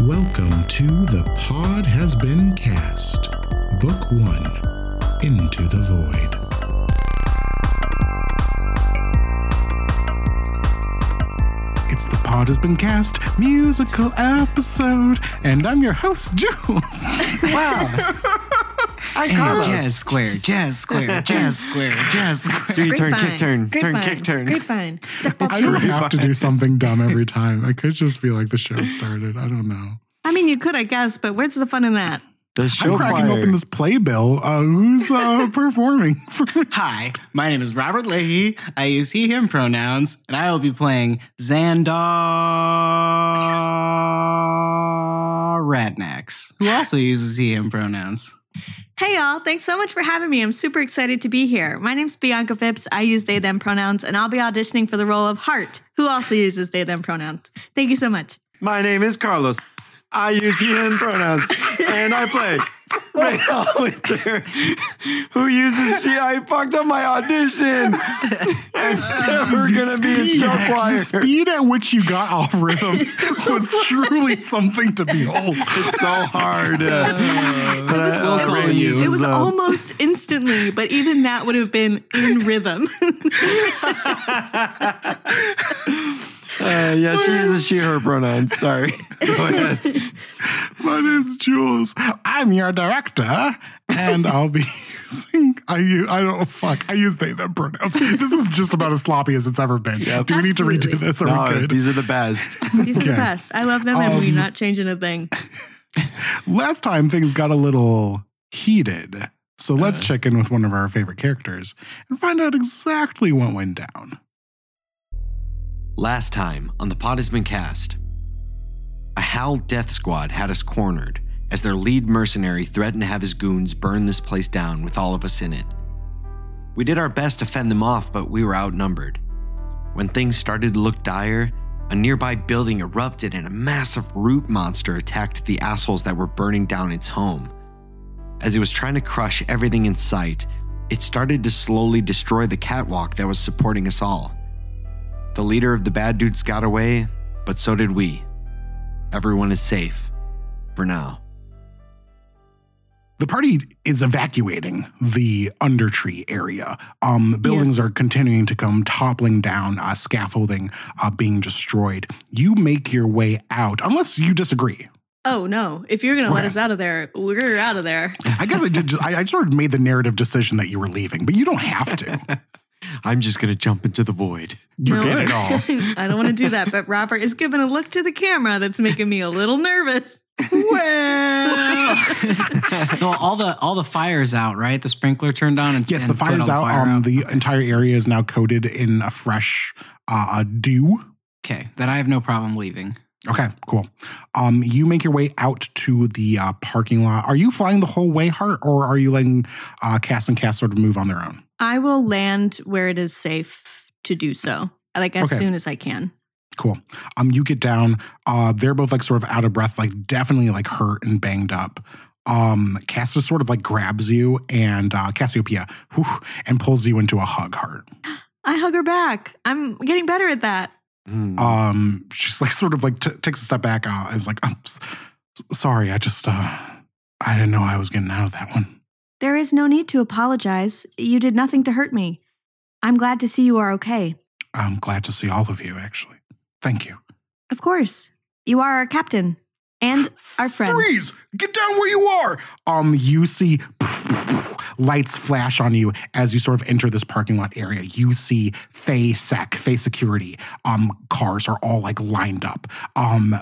Welcome to The Pod Has Been Cast, Book One Into the Void. It's The Pod Has Been Cast musical episode, and I'm your host, Jules. Wow. Hi, And jazz square, jazz square, jazz square, jazz square. Three turn, kick turn, turn, kick turn. Grapevine. I don't have to do something dumb every time. I could just be like the show started. I don't know. I mean, you could, I guess, but where's the fun in that? The show I'm cracking choir. open this playbill. Uh, who's uh, performing? Hi, my name is Robert Leahy. I use he, him pronouns, and I will be playing Xandar Radnax, who also uses he, him pronouns. Hey, y'all. Thanks so much for having me. I'm super excited to be here. My name's Bianca Phipps. I use they, them pronouns, and I'll be auditioning for the role of Hart, who also uses they, them pronouns. Thank you so much. My name is Carlos. I use he, him pronouns, and I play Rachel Winter, who uses she. I fucked up my audition. I'm never gonna be in show The speed at which you got off rhythm was truly something to behold. It's so hard. Uh, but I, We'll call Rachel you. It was uh, almost instantly, but even that would have been in rhythm. Uh, yeah, she uses she, her pronouns. Sorry. My name's Jules. I'm your director, and I'll be using. I u- I don't fuck. I use they them pronouns. This is just about as sloppy as it's ever been. Do we need to redo Absolutely. this? Are we No, good? these are the best. These are the Okay. best. I love them, and we're Um, not changing a thing. Last time things got a little heated, so let's Uh. check in with one of our favorite characters and find out exactly what went down. Last time on The Pod Has Been Cast, a Hal death squad had us cornered as their lead mercenary threatened to have his goons burn this place down with all of us in it. We did our best to fend them off, but we were outnumbered. When things started to look dire, a nearby building erupted and a massive root monster attacked the assholes that were burning down its home. As it was trying to crush everything in sight, it started to slowly destroy the catwalk that was supporting us all. The leader of the bad dudes got away, but so did we. Everyone is safe. For now. The party is evacuating the Undertree area. Um, buildings Yes. are continuing to come toppling down, uh, scaffolding uh, being destroyed. You make your way out, unless you disagree. Oh, no. If you're going to let us out of there, we're out of there. I guess I did. Just, I, I sort of made the narrative decision that you were leaving, but you don't have to. I'm just gonna jump into the void. You No. it all. I don't want to do that, but Robert is giving a look to the camera that's making me a little nervous. no, all the all the fires out, right? The sprinkler turned on and Yes, and the fire's all the out. fire um, the entire area is now coated in a fresh uh, dew. okay, then I have no problem leaving. Okay, cool. Um, you make your way out to the uh, parking lot. Are you flying the whole way, Hart, or are you letting uh, Cass and Cass sort of move on their own? I will land where it is safe to do so, like as Okay. soon as I can. Cool. Um, you get down. Uh, they're both like sort of out of breath, like definitely like hurt and banged up. Um, Cass just sort of like grabs you and uh, Cassiopeia, whew, and pulls you into a hug. Hart. I hug her back. I'm getting better at that. Hmm. Um, she's like sort of like t- takes a step back. Uh, is like, I'm s- sorry. I just uh, I didn't know I was getting out of that one. There is no need to apologize. You did nothing to hurt me. I'm glad to see you are okay. I'm glad to see all of you. Actually, thank you. Of course. You are our captain and our friend. Freeze! Get down where you are. Um, you see lights flash on you as you sort of enter this parking lot area. You see Fay Sec, Fay Security. Um, cars are all like lined up. Um,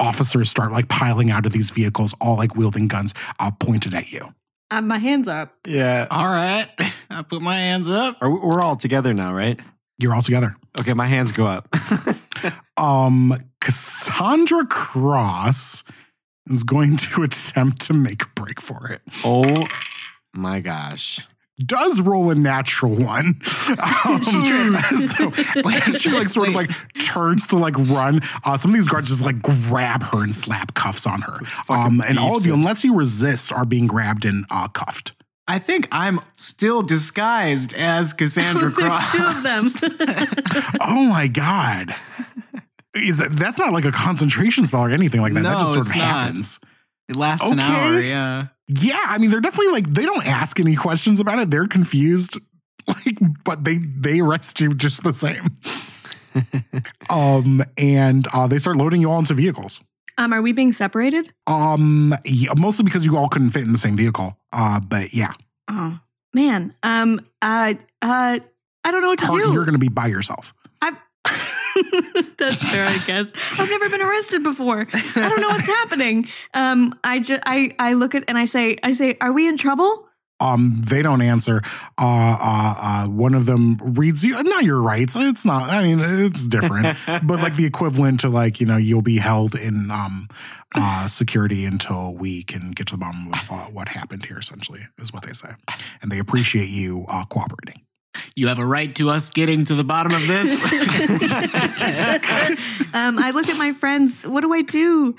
officers start like piling out of these vehicles, all like wielding guns, uh, pointed at you. Uh, my hands up. yeah. All right, I put my hands up. Are, we're all together now, right? You're all together. Okay, my hands go up. Um, Cassandra Cross is going to attempt to make a break for it. oh my gosh. Does roll a natural one. Um, so as she like sort of like turns to like run. Uh, some of these guards just like grab her and slap cuffs on her. Um, and all of you, unless you resist, are being grabbed and uh, cuffed. I think I'm still disguised as Cassandra Cross. two of them. oh my god! Is that that's not like a concentration spell or anything like that? that No, just sort it's of not. happens. It lasts an hour, yeah. Yeah, I mean they're definitely like they don't ask any questions about it. They're confused, like, but they they arrest you just the same. um, and uh, they start loading you all into vehicles. Um, are we being separated? Um, yeah, mostly because you all couldn't fit in the same vehicle. Uh, but yeah, Oh man. Um. Uh. Uh. I don't know what to part, do. you're going to be by yourself. I've That's fair, I guess. I've never been arrested before. I don't know what's happening. Um, I just I I look at and I say I say, are we in trouble? Um, they don't answer. Uh, uh, uh, one of them reads you. Not your rights. It's not. I mean, it's different, but like the equivalent to like you know you'll be held in um, uh, security until we can get to the bottom of uh, what happened here. Essentially, is what they say, and they appreciate you uh, cooperating. You have a right to us getting to the bottom of this. Um, I look at my friends. What do I do?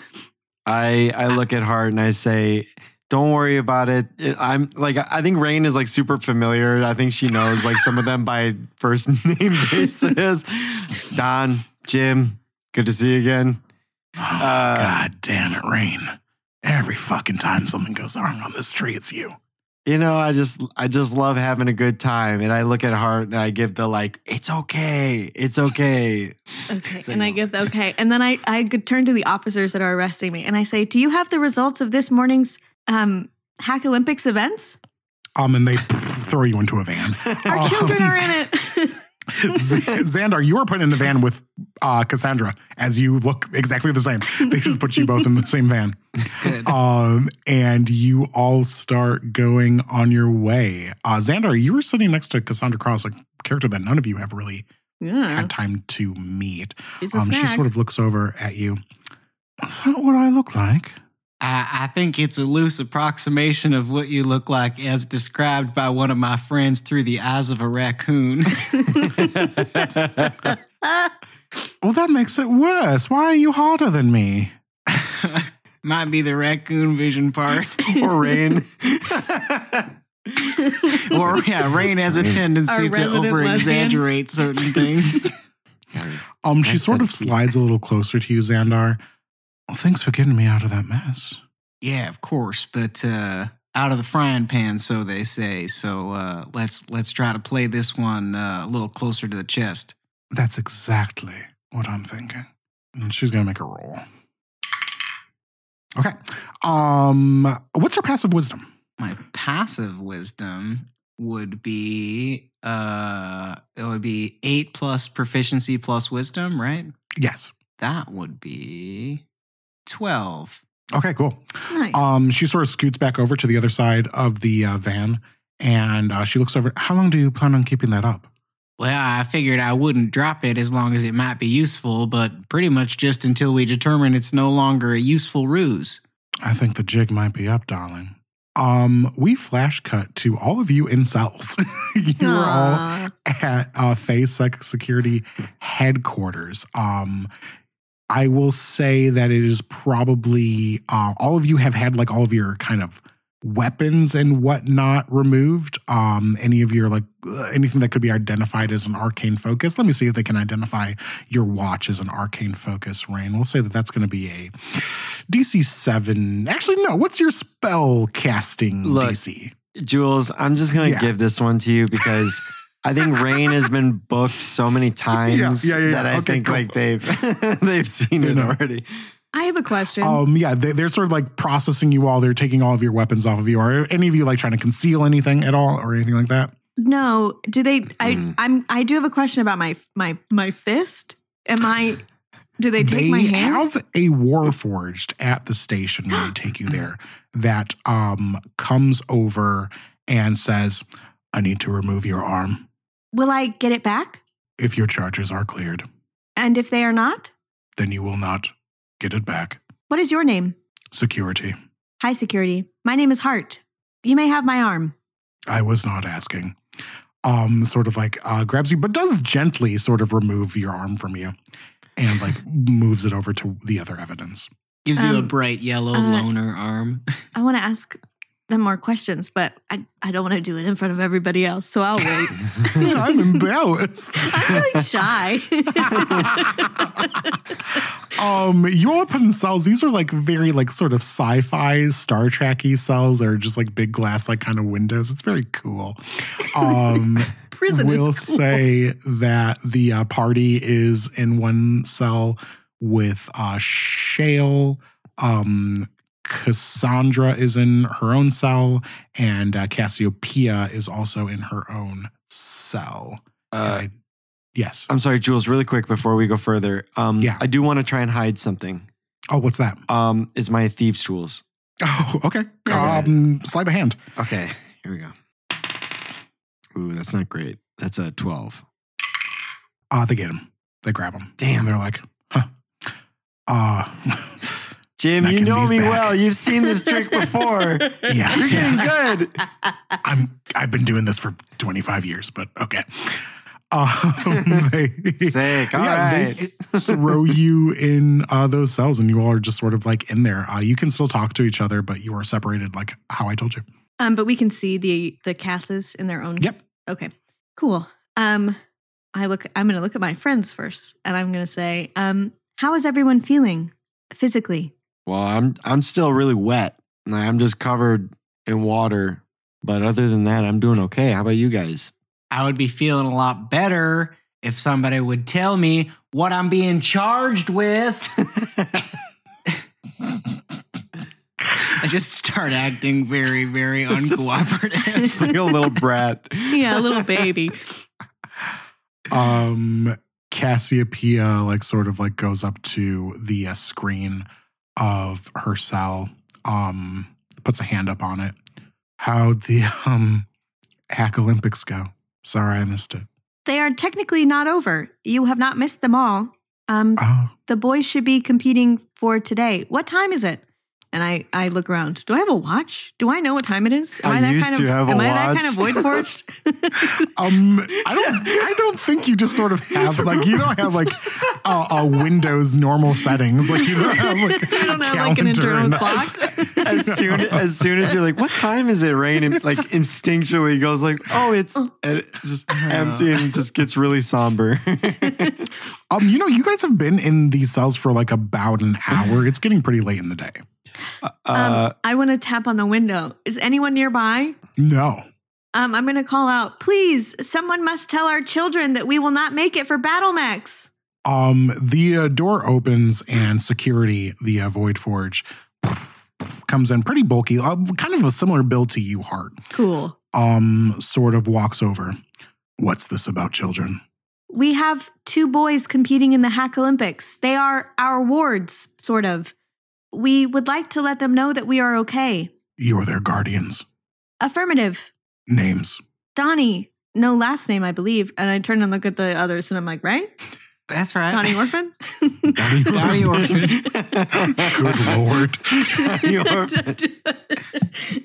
I I look at Hart and I say, "Don't worry about it." It- I'm like I think Raine is like super familiar. I think she knows like some of them by first name basis. Don, Jim, good to see you again. Uh, God damn it, Raine! Every fucking time something goes wrong on this tree, it's you. You know, I just I just love having a good time, and I look at Hart and I give the like, "It's okay, it's okay." Okay, Say and I give the okay, and then I I could turn to the officers that are arresting me, and I say, "Do you have the results of this morning's um Hack Olympics events? Um, and they throw you into a van. Our Um, children are in it." Xandar, you were put in the van with uh, Cassandra as you look exactly the same. They just put you both in the same van. Good. Um, and you all start going on your way. Uh, Xandar, you were sitting next to Cassandra Cross, a character that none of you have really yeah, had time to meet. Um, she sort of looks over at you. Is that what I look like? I, I think it's a loose approximation of what you look like as described by one of my friends through the eyes of a raccoon. Well, that makes it worse. Why are you harder than me? Might be the raccoon vision part. or Raine. or yeah, Raine has a Our tendency to resident over exaggerate certain things. Um, she That's sort of slides a little closer to you, Xandar. Well, thanks for getting me out of that mess. Yeah, of course, but uh, out of the frying pan, so they say. So uh, let's let's try to play this one uh, a little closer to the chest. That's exactly what I'm thinking. And she's gonna make a roll. Okay. Um, what's her passive wisdom? My passive wisdom would be uh, it would be eight plus proficiency plus wisdom, right? Yes. That would be twelve. Okay, cool. nice. Um, she sort of scoots back over to the other side of the uh, van, and uh, she looks over. How long do you plan on keeping that up? Well, I figured I wouldn't drop it as long as it might be useful, but pretty much just until we determine it's no longer a useful ruse. I think the jig might be up, darling. Um, we flash cut to all of you in cells. you are all at uh, Phase Sec Security headquarters. Um, I will say that it is probably uh, all of you have had like all of your kind of weapons and whatnot removed. Um, any of your like uh, anything that could be identified as an arcane focus. Let me see if they can identify your watch as an arcane focus. Raine. We'll say that that's going to be a DC seven. Actually, no. What's your spell casting Look, DC? Jules, I'm just gonna Yeah. give this one to you because I think Raine has been booked so many times Yeah, yeah, yeah, that yeah. I Okay, think cool. like they've they've seen They it know. already. I have a question. Um, yeah, they, they're sort of like processing you all. They're taking all of your weapons off of you. Are any of you like trying to conceal anything at all or anything like that? no, do they? I Hmm. I'm I do have a question about my my my fist. Am I? Do they take my hand? have a warforged at the station when they take you there that um comes over and says, "I need to remove your arm Will I get it back? if your charges are cleared. And if they are not, Then you will not get it back." what is your name? Security. Hi, security. My name is Hart. You may have my arm. I was not asking. Um, sort of like uh, grabs you, but does gently sort of remove your arm from you, and like moves it over to the other evidence. Gives you a Um, bright yellow uh, loner arm. I want to ask, them more questions, but I, I don't want to do it in front of everybody else, so I'll wait. I'm embarrassed. I'm really shy. Um, all cells. These are like very like sort of sci-fi Star Trekky cells. They're just like big glass like kind of windows. It's very cool. Um, Prison we'll cool. say that the uh, party is in one cell with uh, Shale. Um, Cassandra is in her own cell, and uh, Cassiopeia is also in her own cell. Uh, I- yes. I'm sorry, Jules, really quick before we go further. Um, Yeah. I do want to try and hide something. Oh, what's that? Um, it's my thieves' tools. Oh, okay. Um, slide a hand. Okay, here we go. Ooh, that's not great. That's a 12. Uh, they get him. They grab him. Damn. And they're like, huh. Uh, Jim, Back you know me back. well. You've seen this trick before. yeah, You're getting yeah. good. I'm, I've been doing this for 25 years, but okay. Um, they, Sick. All yeah, right. they throw you in uh, those cells, and you all are just sort of like in there. Uh, you can still talk to each other, but you are separated, like how I told you. um, but we can see the the Casses in their own. Yep. Okay. Cool. Um, I look. I'm going to look at my friends first, and I'm going to say, um, how is everyone feeling physically? Well, I'm I'm still really wet. I'm just covered in water. But other than that, I'm doing okay. How about you guys? I would be feeling a lot better if somebody would tell me what I'm being charged with. I just start acting very, very It's just- uncooperative. It's like a little brat. Yeah, a little baby. um Cassiopeia like sort of like goes up to the uh, screen of her cell um puts a hand up on it how'd the um hack olympics go sorry i missed it They are technically not over. You have not missed them all. Um, oh the boys should be competing for today. What time is it? And I, I look around. Do I have a watch? Do I know what time it is? Am I I, that used kind to of have a am I that kind of void forged? um i don't i don't think you just sort of have like you don't have like a, uh windows normal settings like you don't have like I don't a have like an calendar internal and- clock. As soon as soon as you're like, what time is it, Raine? And like instinctually goes like, oh, it's it's just empty and just gets really somber. um you know you guys have been in these cells for like about an hour it's getting pretty late in the day uh, um, I want to tap on the window. Is anyone nearby? no Um, I'm going to call out, please, someone must tell our children that we will not make it for Battle Mechs. Um, the uh, door opens and security, the uh, Void Forge, comes in pretty bulky, uh, kind of a similar build to you, Hart. Cool. Um, sort of walks over. What's this about children? We have two boys competing in the Hack Olympics. They are our wards, sort of. We would like to let them know that we are okay. You're their guardians. Affirmative. Names. Donnie, no last name, I believe. And I turn and look at the others and I'm like, right? That's right. Donnie Orphan? Donnie Orphan. Good lord. Donnie Orphan.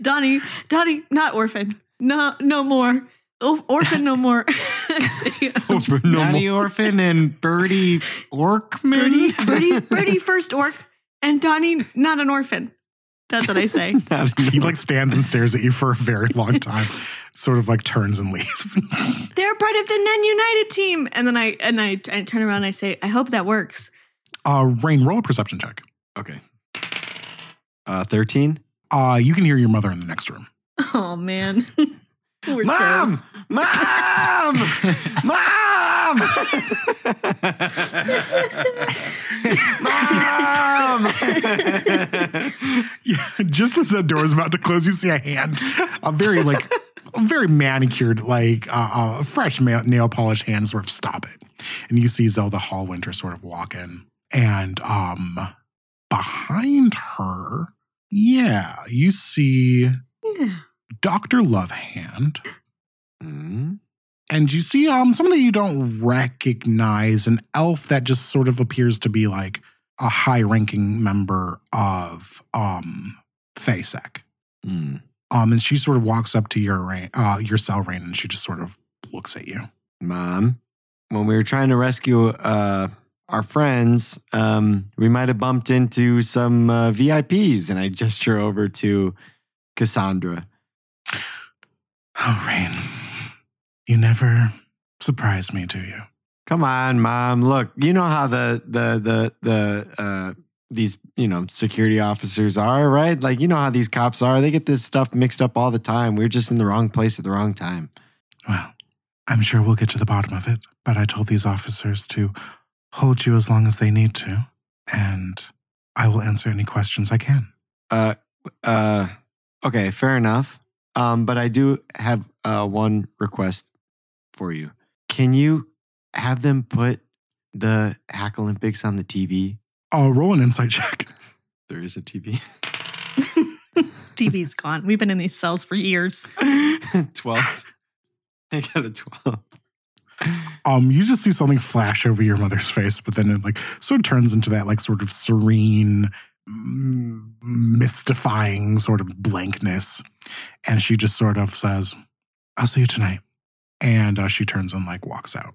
Donnie, Donnie, not Orphan. No, no more. Oh, orphan, no more. Over no Donnie more. Orphan and Birdie Birdie, Orkman. Birdie, Birdie first orc, and Donnie, not an orphan. That's what I say. he like stands and stares at you for a very long time, sort of like turns and leaves. They're part of the Nen United team. And then I and I, I turn around and I say, I hope that works. uh, Raine, roll a perception check. Okay. Uh, 13? Uh, you can hear your mother in the next room. Oh man. We're Mom! Mom! Mom! Mom! Yeah, just as the door is about to close, you see a hand, a very like, a very manicured, like uh, uh, fresh ma- nail polish hand, sort of stop it, and you see Zelda Hallwinter sort of walk in, and um, behind her, yeah, you see Yeah. Doctor Lovehand, Hmm? And you see um someone that you don't recognize, an elf that just sort of appears to be like a high-ranking member of um FASEC. Hmm. Um, and she sort of walks up to your uh, your cell Raine, and she just sort of looks at you. Mom, when we were trying to rescue uh, our friends, um, we might have bumped into some uh, VIPs, and I gesture over to Cassandra. Oh, Raine. You never surprise me, do you? Come on, mom. Look, you know how the the the the uh these, you know, security officers are, right? Like you know how these cops are. They get this stuff mixed up all the time. We're just in the wrong place at the wrong time. Well, I'm sure we'll get to the bottom of it, but I told these officers to hold you as long as they need to, and I will answer any questions I can. Uh uh okay, fair enough. Um but I do have uh one request for you. Can you have them put the Hack Olympics on the TV? I'll roll an insight check. There is a TV. TV's gone. We've been in these cells for years. 12. I got a 12. Um, you just see something flash over your mother's face, but then it like sort of turns into that like sort of serene, mm, mystifying sort of blankness, and she just sort of says, "I'll see you tonight," and uh, she turns and like walks out.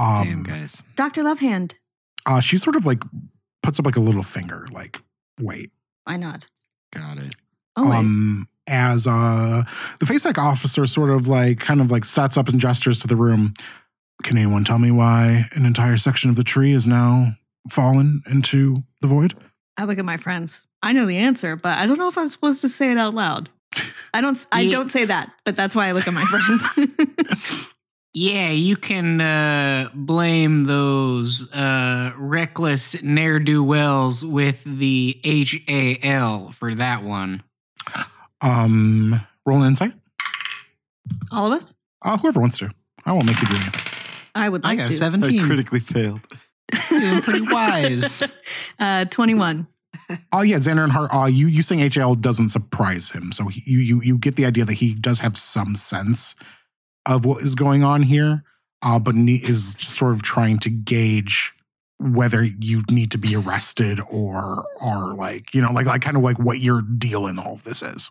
Um, Damn, guys. Dr. Lovehand. Uh, she sort of like puts up like a little finger, like wait. Why not? Got it. Oh, wait. um, as uh, the FaceTech officer sort of like kind of like sets up and gestures to the room. Can anyone tell me why an entire section of the tree is now fallen into the void? I look at my friends. I know the answer, but I don't know if I'm supposed to say it out loud. I don't. I Yeah. don't say that, but that's why I look at my friends. Yeah, you can uh, blame those uh, reckless ne'er do wells with the H A L for that one. Um, roll an insight. All of us. Uh, whoever wants to. I won't make you do anything. I would I like got a to. I 17. critically failed. Doing pretty wise. Uh, Twenty-one. Oh yeah, Xandar and Hart. Uh, you you saying HL doesn't surprise him, so he, you you you get the idea that he does have some sense of what is going on here, uh, but is sort of trying to gauge whether you need to be arrested or or like you know like like kind of like what your deal in all of this is.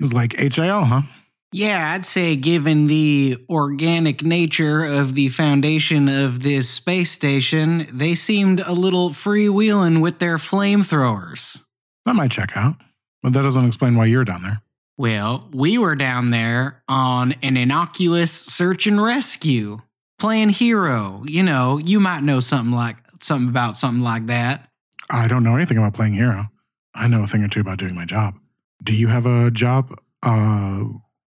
It's like HAL, huh? Yeah, I'd say given the organic nature of the foundation of this space station, they seemed a little freewheeling with their flamethrowers. That might check out, but that doesn't explain why you're down there. Well, we were down there on an innocuous search and rescue, playing hero. You know, you might know something like something about something like that. I don't know anything about playing hero. I know a thing or two about doing my job. Do you have a job? Uh,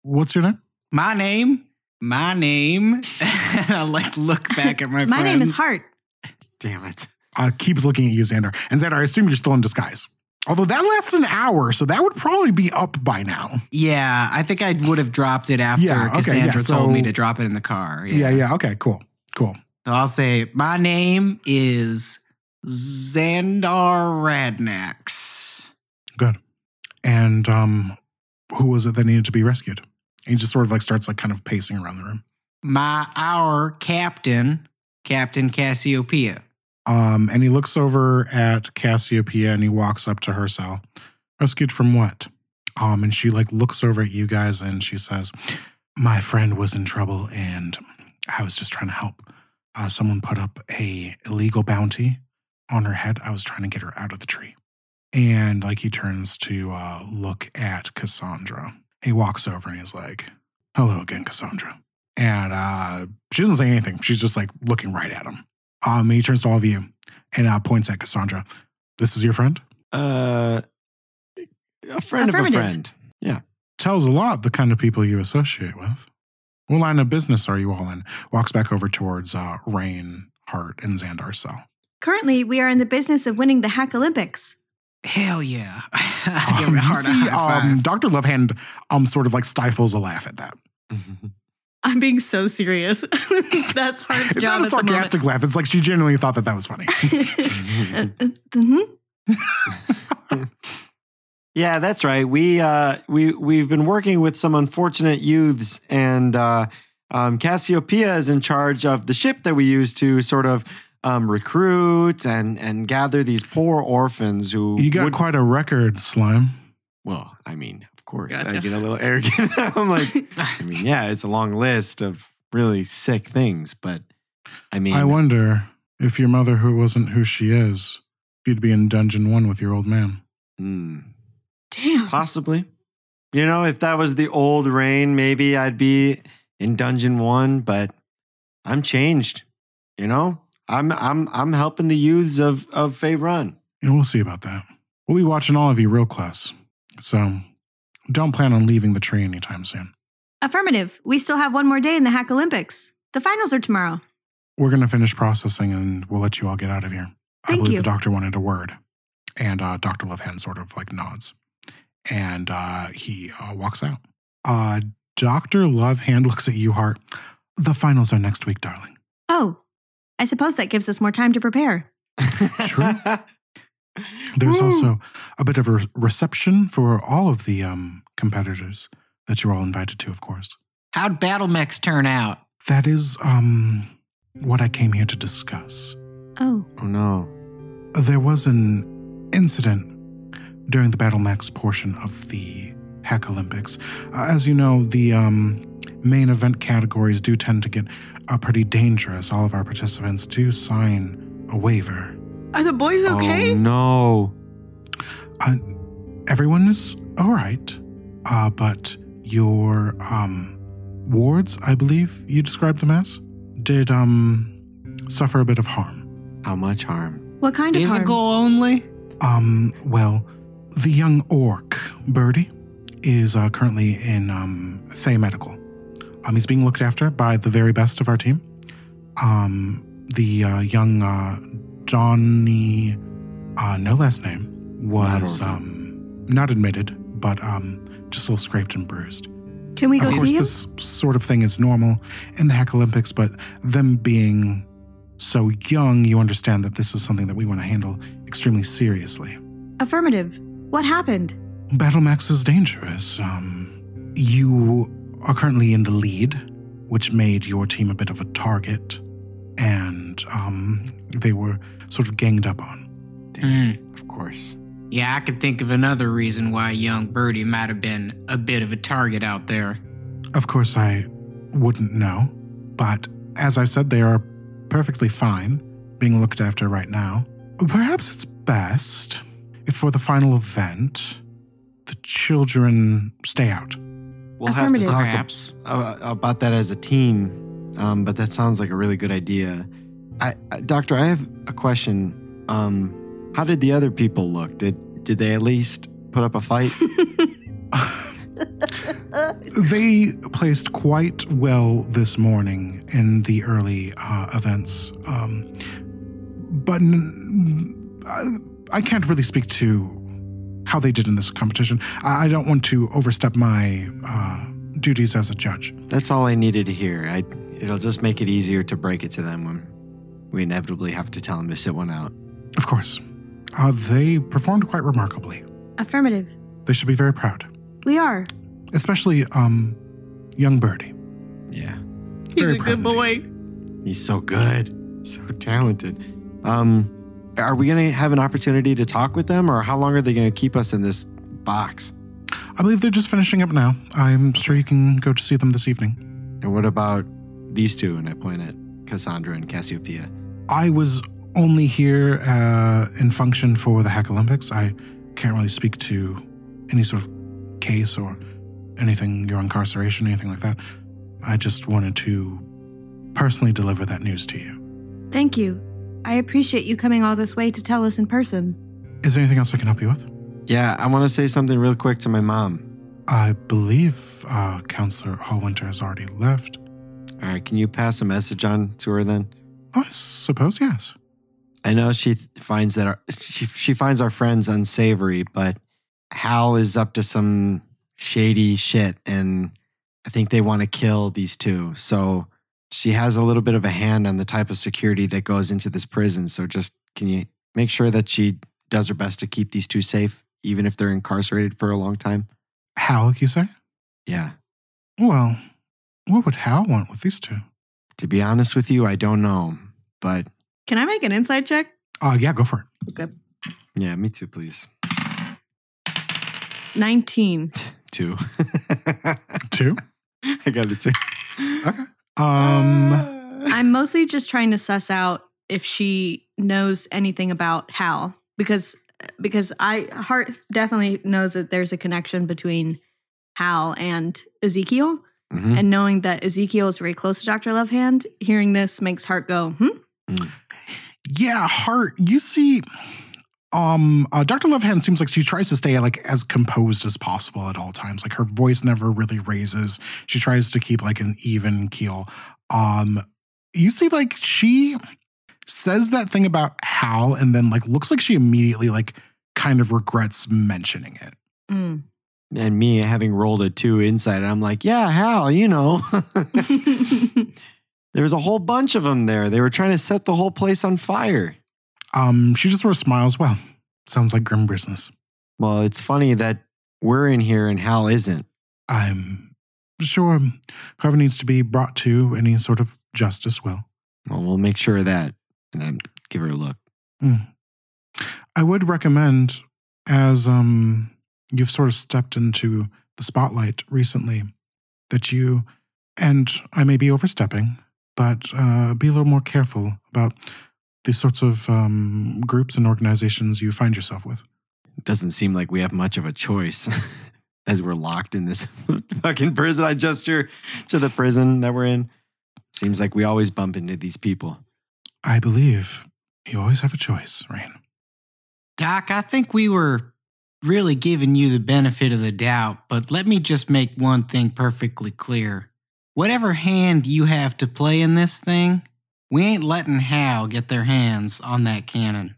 what's your name? My name, my name. and I like look back at my My name is. Hart. Damn it. I keeps looking at you, Xandar. And Xandar, I assume you're still in disguise. Although that lasts an hour, so that would probably be up by now. Yeah, I think I would have dropped it after Yeah, okay, Cassandra yeah, told me to drop it in the car. Yeah, yeah. Okay, cool. Cool. So I'll say my name is Xandar Radnax. Good. And um, who was it that needed to be rescued? He just sort of like starts like kind of pacing around the room. My our captain, Captain Cassiopeia. Um, and he looks over at Cassiopeia and he walks up to her cell. Rescued from what? Um, and she like looks over at you guys and she says, My friend was in trouble and I was just trying to help. Uh, someone put up a illegal bounty on her head. I was trying to get her out of the tree. And like he turns to uh, look at Cassandra. He walks over and he's like, Hello again, Cassandra. And uh, she doesn't say anything. She's just like looking right at him. Um, he turns to all of you and uh, points at Cassandra. This is your friend? Uh, a friend of a friend. Yeah. Tells a lot the kind of people you associate with. What line of business are you all in? Walks back over towards uh, Raine, Hart, and Xandar cell. Currently, we are in the business of winning the Hack Olympics. Hell yeah. I give Um, it you hard see, um, Dr. Lovehand um, sort of like stifles a laugh at that. I'm being so serious. That's Hart's It's job not a at the sarcastic laugh. It's like she genuinely thought that that was funny. Mhm. Yeah, that's right. We uh, we we've been working with some unfortunate youths, and uh, um, Cassiopeia is in charge of the ship that we use to sort of um, recruit and and gather these poor orphans who You got would- quite a record, Slime. well. I mean, of course, I get a little arrogant. I'm like, I mean, yeah, it's a long list of really sick things, but I mean, I wonder if your mother, who wasn't who she is, if you'd be in Dungeon 1 with your old man. hmm, Damn. possibly, You know, if that was the old Raine, maybe I'd be in Dungeon One, but I'm changed. You know, I'm I'm I'm helping the youths of of Fay Run. Yeah, we'll see about that. We'll be watching all of you real close. So don't plan on leaving the tree anytime soon. Affirmative. We still have one more day in the Hack Olympics. The finals are tomorrow. We're going to finish processing and we'll let you all get out of here. I Thank believe you. the doctor wanted a word. And uh, Dr. Lovehand sort of like nods. And uh, he uh, walks out. Uh, Dr. Lovehand looks at you, Hart. The finals are next week, darling. Oh, I suppose that gives us more time to prepare. True. There's also a bit of a reception for all of the um, competitors that you're all invited to, of course. How'd Battle Mechs turn out? That is um, what I came here to discuss. Oh, oh no. There was an incident during the Battle Mechs portion of the Hack Olympics. Uh, as you know, the um, main event categories do tend to get uh, pretty dangerous. All of our participants do sign a waiver. are the boys okay? Oh no. Uh, everyone is all right, uh, but your um, wards, I believe you described them as, did um, suffer a bit of harm. How much harm? What kind of harm? Physical only? Um, well, the young orc, Birdie, is uh, currently in um, Fey Medical. Um, he's being looked after by the very best of our team. Um, the uh, young uh, Johnny, uh, no last name, was Not um, not admitted, but um, just a little scraped and bruised. Can we go of course, see him? this sort of thing is normal in the Hack Olympics, but them being so young, you understand that this is something that we want to handle extremely seriously. Affirmative. What happened? Battle Mechs is dangerous. Um, you are currently in the lead, which made your team a bit of a target, and um, they were sort of ganged up on. Hmm. Of course. Yeah, I could think of another reason why young Birdie might have been a bit of a target out there. Of course, I wouldn't know, but as I said, they are perfectly fine being looked after right now. Perhaps it's best if for the final event, the children stay out. We'll have to talk ab- uh, about that as a team, um, but that sounds like a really good idea. I, I, Doctor, I have a question. Um, how did the other people look? Did did they at least put up a fight? They placed quite well this morning in the early uh, events, um, but n- I, I can't really speak to how they did in this competition. I, I don't want to overstep my uh, duties as a judge. That's all I needed to hear. I, it'll just make it easier to break it to them when we inevitably have to tell them to sit one out. Of course, uh, they performed quite remarkably. Affirmative. They should be very proud, We are. especially um, young Birdie. Yeah, He's Very a good boy. he's so good, so talented. Um, are we gonna have an opportunity to talk with them, or how long are they gonna keep us in this box? I believe they're just finishing up now. I'm sure you can go to see them this evening. And what about these two? And I point at Cassandra and Cassiopeia. I was only here uh, in function for the Hack Olympics. I can't really speak to any sort of case or anything, your incarceration, anything like that. I just wanted to personally deliver that news to you. Thank you. I appreciate you coming all this way to tell us in person. Is there anything else I can help you with? Yeah, I want to say something real quick to my mom. I believe uh, Counselor Hallwinter has already left. All right, can you pass a message on to her then? I suppose yes. I know she th- finds that our, she she finds our friends unsavory, but Hal is up to some shady shit, and I think they want to kill these two. So she has a little bit of a hand on the type of security that goes into this prison. So just can you make sure that she does her best to keep these two safe, even if they're incarcerated for a long time? Hal, you say? Yeah. Well, what would Hal want with these two? To be honest with you, I don't know, but Can I make an inside check? Uh, yeah, go for it. Okay. yeah, me too, please. 19. Two. Two? I got it too. Okay. Um, I'm mostly just trying to suss out if she knows anything about Hal because because I Hart definitely knows that there's a connection between Hal and Ezekiel. Mhm. And knowing that Ezekiel is very close to Dr. Lovehand, hearing this makes Hart go, hmm? Yeah, Hart, you see, um, uh, Dr. Lovehand seems like she tries to stay like as composed as possible at all times. Like her voice never really raises. She tries to keep like an even keel. Um, you see, like she says that thing about Hal, and then like looks like she immediately like kind of regrets mentioning it. Mm. And me having rolled a two inside, I'm like, yeah, Hal, you know. there was a whole bunch of them there. They were trying to set the whole place on fire. Um, she just sort of smiles. Well, sounds like grim business. Well, it's funny that we're in here and Hal isn't. I'm sure whoever needs to be brought to any sort of justice will. Well, we'll make sure of that. And then give her a look. I would recommend, as um, you've sort of stepped into the spotlight recently, that you, and I may be overstepping, but uh, be a little more careful about the sorts of um, groups and organizations you find yourself with. It doesn't seem like we have much of a choice as we're locked in this fucking prison. I gesture to the prison that we're in. Seems like we always bump into these people. I believe you always have a choice, Raine. Doc, I think we were really giving you the benefit of the doubt, but let me just make one thing perfectly clear. Whatever hand you have to play in this thing, we ain't letting Hal get their hands on that cannon.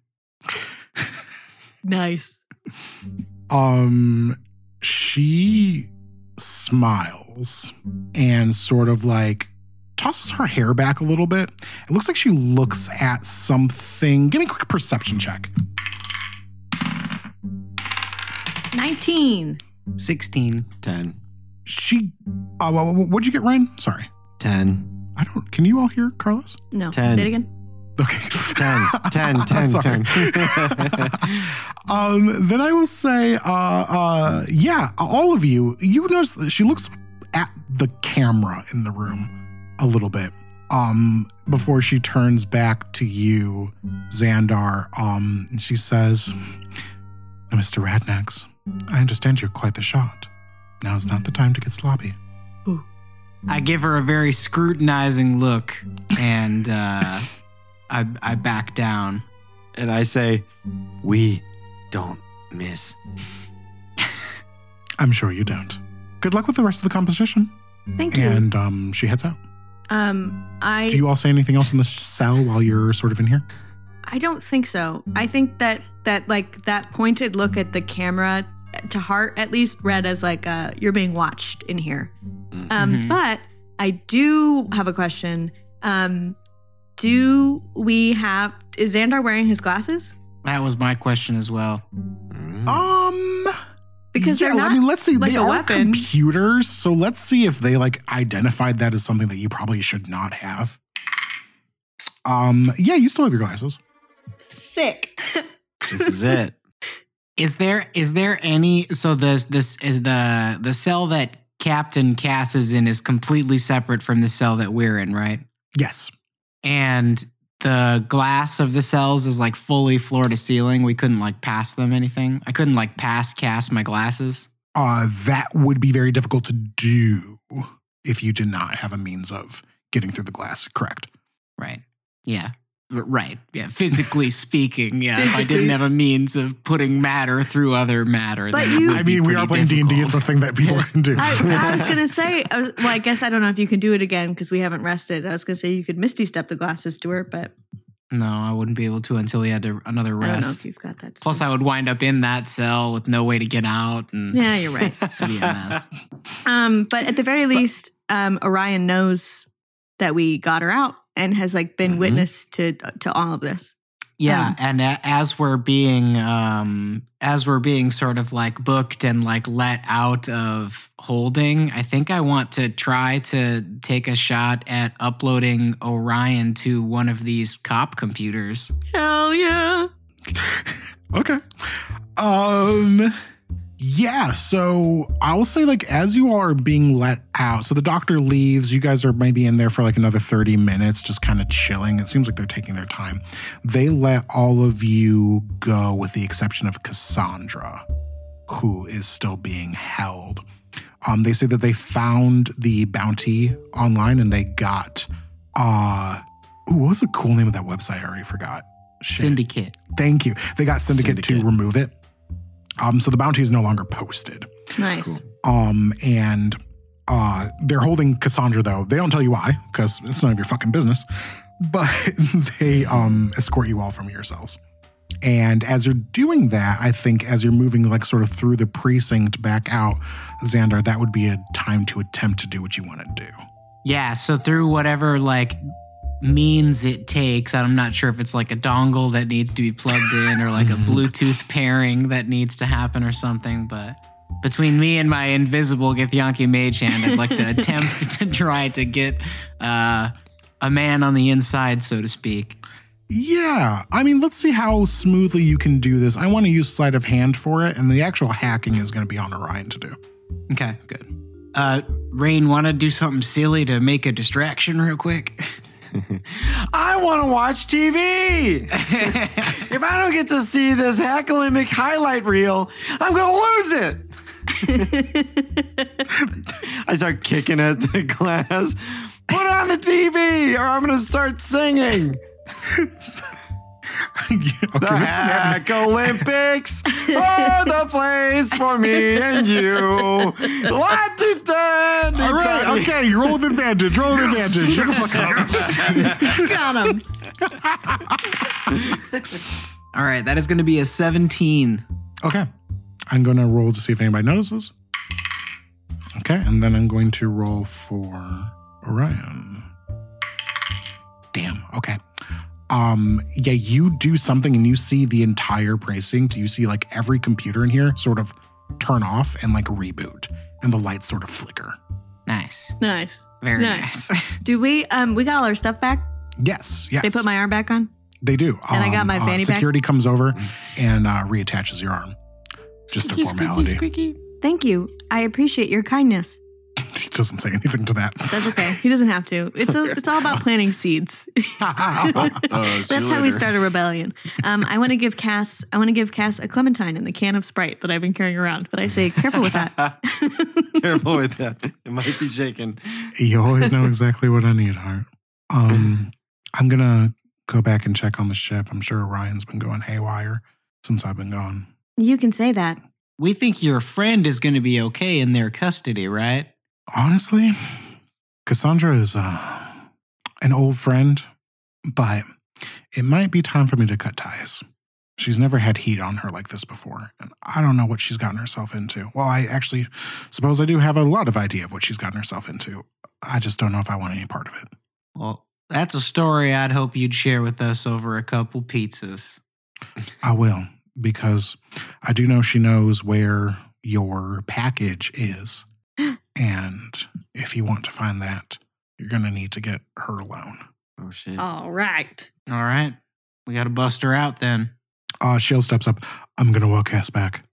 nice. Um, she smiles and sort of like tosses her hair back a little bit. It looks like she looks at something. Give me a quick perception check. 19. 16. 10. She, uh, wha- wha- what'd you get, Ryan? Sorry, 10. I don't. Can you all hear Carlos? No. Ten. Say it again. Okay. 10. 10. 10. Sorry. 10. um, then I will say, uh, uh, yeah, all of you, you notice that she looks at the camera in the room a little bit um, before she turns back to you, Xandar. Um, and she says, Mr. Radnax, I understand you're quite the shot. Now's not the time to get sloppy. I give her a very scrutinizing look and uh, I, I back down. and I say, we don't miss. I'm sure you don't. Good luck with the rest of the composition. Thank you. And um, she heads out. um, I Do you all say anything else in the cell while you're sort of in here? I don't think so. I think that that like that pointed look at the camera to Hart, at least read as like uh you're being watched in here. Um, Mhm. but I do have a question. Um, do we have is Xandar wearing his glasses? That was my question as well. Mm. Um, Because yeah, they're not I mean, let's see. like they are weapon. computers, so let's see if they like identified that as something that you probably should not have. Um, yeah, you still have your glasses. sick. This is it. Is there is there any so this this is the the cell that Captain Cass is in is completely separate from the cell that we're in, right? Yes. And the glass of the cells is like fully floor to ceiling. We couldn't like pass them anything. I couldn't like pass Cass my glasses. Uh, that would be very difficult to do if you did not have a means of getting through the glass. Correct. Right. Yeah. R- Right. Yeah. Physically speaking, yeah. If I didn't have a means of putting matter through other matter. But then you- would I be mean, we are playing D and D. It's difficult. a thing that people can do. I, I was gonna say, I was, well, I guess I don't know if you can do it again because we haven't rested. I was gonna say you could misty step the glasses to her, but No, I wouldn't be able to until we had to, another I don't know rest. if you've got that. Plus. I would wind up in that cell with no way to get out, and yeah, you're right. it'd be a mess. Um, but at the very least, um, Orion knows that we got her out and has like been Mhm. witness to to all of this. Yeah, Um, and a- as we're being um as we're being sort of like booked and like let out of holding, I think I want to try to take a shot at uploading Orion to one of these cop computers. Hell yeah! Okay. Um yeah, so I'll say like as you all are being let out, so the doctor leaves, you guys are maybe in there for like another 30 minutes, just kind of chilling. It seems like they're taking their time. They let all of you go with the exception of Cassandra, who is still being held. Um, they say that they found the bounty online and they got uh ooh, what was the cool name of that website? I already forgot. Shit. Syndicate. Thank you. They got Syndicate, to remove it. Um, so the bounty is no longer posted. Nice. Um, and uh, they're holding Cassandra though. They don't tell you why because it's none of your fucking business. But they um escort you all from your cells. And as you're doing that, I think as you're moving like sort of through the precinct back out, Xandar, that would be a time to attempt to do what you want to do. Yeah, so through whatever like means it takes, I'm not sure if it's like a dongle that needs to be plugged in or like a Bluetooth pairing that needs to happen or something, but between me and my invisible Githyanki mage hand, I'd like to attempt to try to get uh, a man on the inside, so to speak. Yeah, I mean, let's see how smoothly you can do this. I want to use sleight of hand for it, and the actual hacking is going to be on Orion to do. Okay, good. Uh, Raine, want to do something silly to make a distraction real quick? I want to watch TV. if I don't get to see this Hack Olympic highlight reel, I'm going to lose it. I start kicking at the glass. Put on the TV or I'm going to start singing. okay, The this. Hack Olympics are the place for me and you. Lot to ten. All right, okay, you roll with advantage. Roll with advantage. Shut the fuck up. Got him. All right, that is going to be a 17. Okay, I'm going to roll to see if anybody notices. Okay, and then I'm going to roll for Orion. Damn. Okay. Um. Yeah, you do something, and you see the entire precinct. Do you see like every computer in here sort of turn off and like reboot, and the lights sort of flicker. Nice. Nice. Very Nice. nice. Do we um we got all our stuff back? Yes. Yes. They put my arm back on? They do. And I got Um, my uh, fanny pack? Security comes over and uh, reattaches your arm. Just a formality. Thank you. I appreciate your kindness. He doesn't say anything to that. That's okay. He doesn't have to. It's a, it's all about planting seeds. That's how we start a rebellion. Um, I want to give Cass I want to give Cass a clementine in the can of Sprite that I've been carrying around, but I say careful with that. Careful with that. It might be shaking. you always know exactly what I need, Hart. Um, I'm gonna go back and check on the ship. I'm sure Ryan's been going haywire since I've been gone. You can say that. we think your friend is going to be okay in their custody, right? Honestly, Cassandra is uh, an old friend, but it might be time for me to cut ties. She's never had heat on her like this before, and I don't know what she's gotten herself into. Well, I actually suppose I do have a lot of idea of what she's gotten herself into. I just don't know if I want any part of it. Well, that's a story I'd hope you'd share with us over a couple pizzas. I will, because I do know she knows where your package is. And if you want to find that, you're going to need to get her alone. Oh shit. All right. All right. We got to bust her out then. Uh, Shield steps up. I'm going to walk Cass back.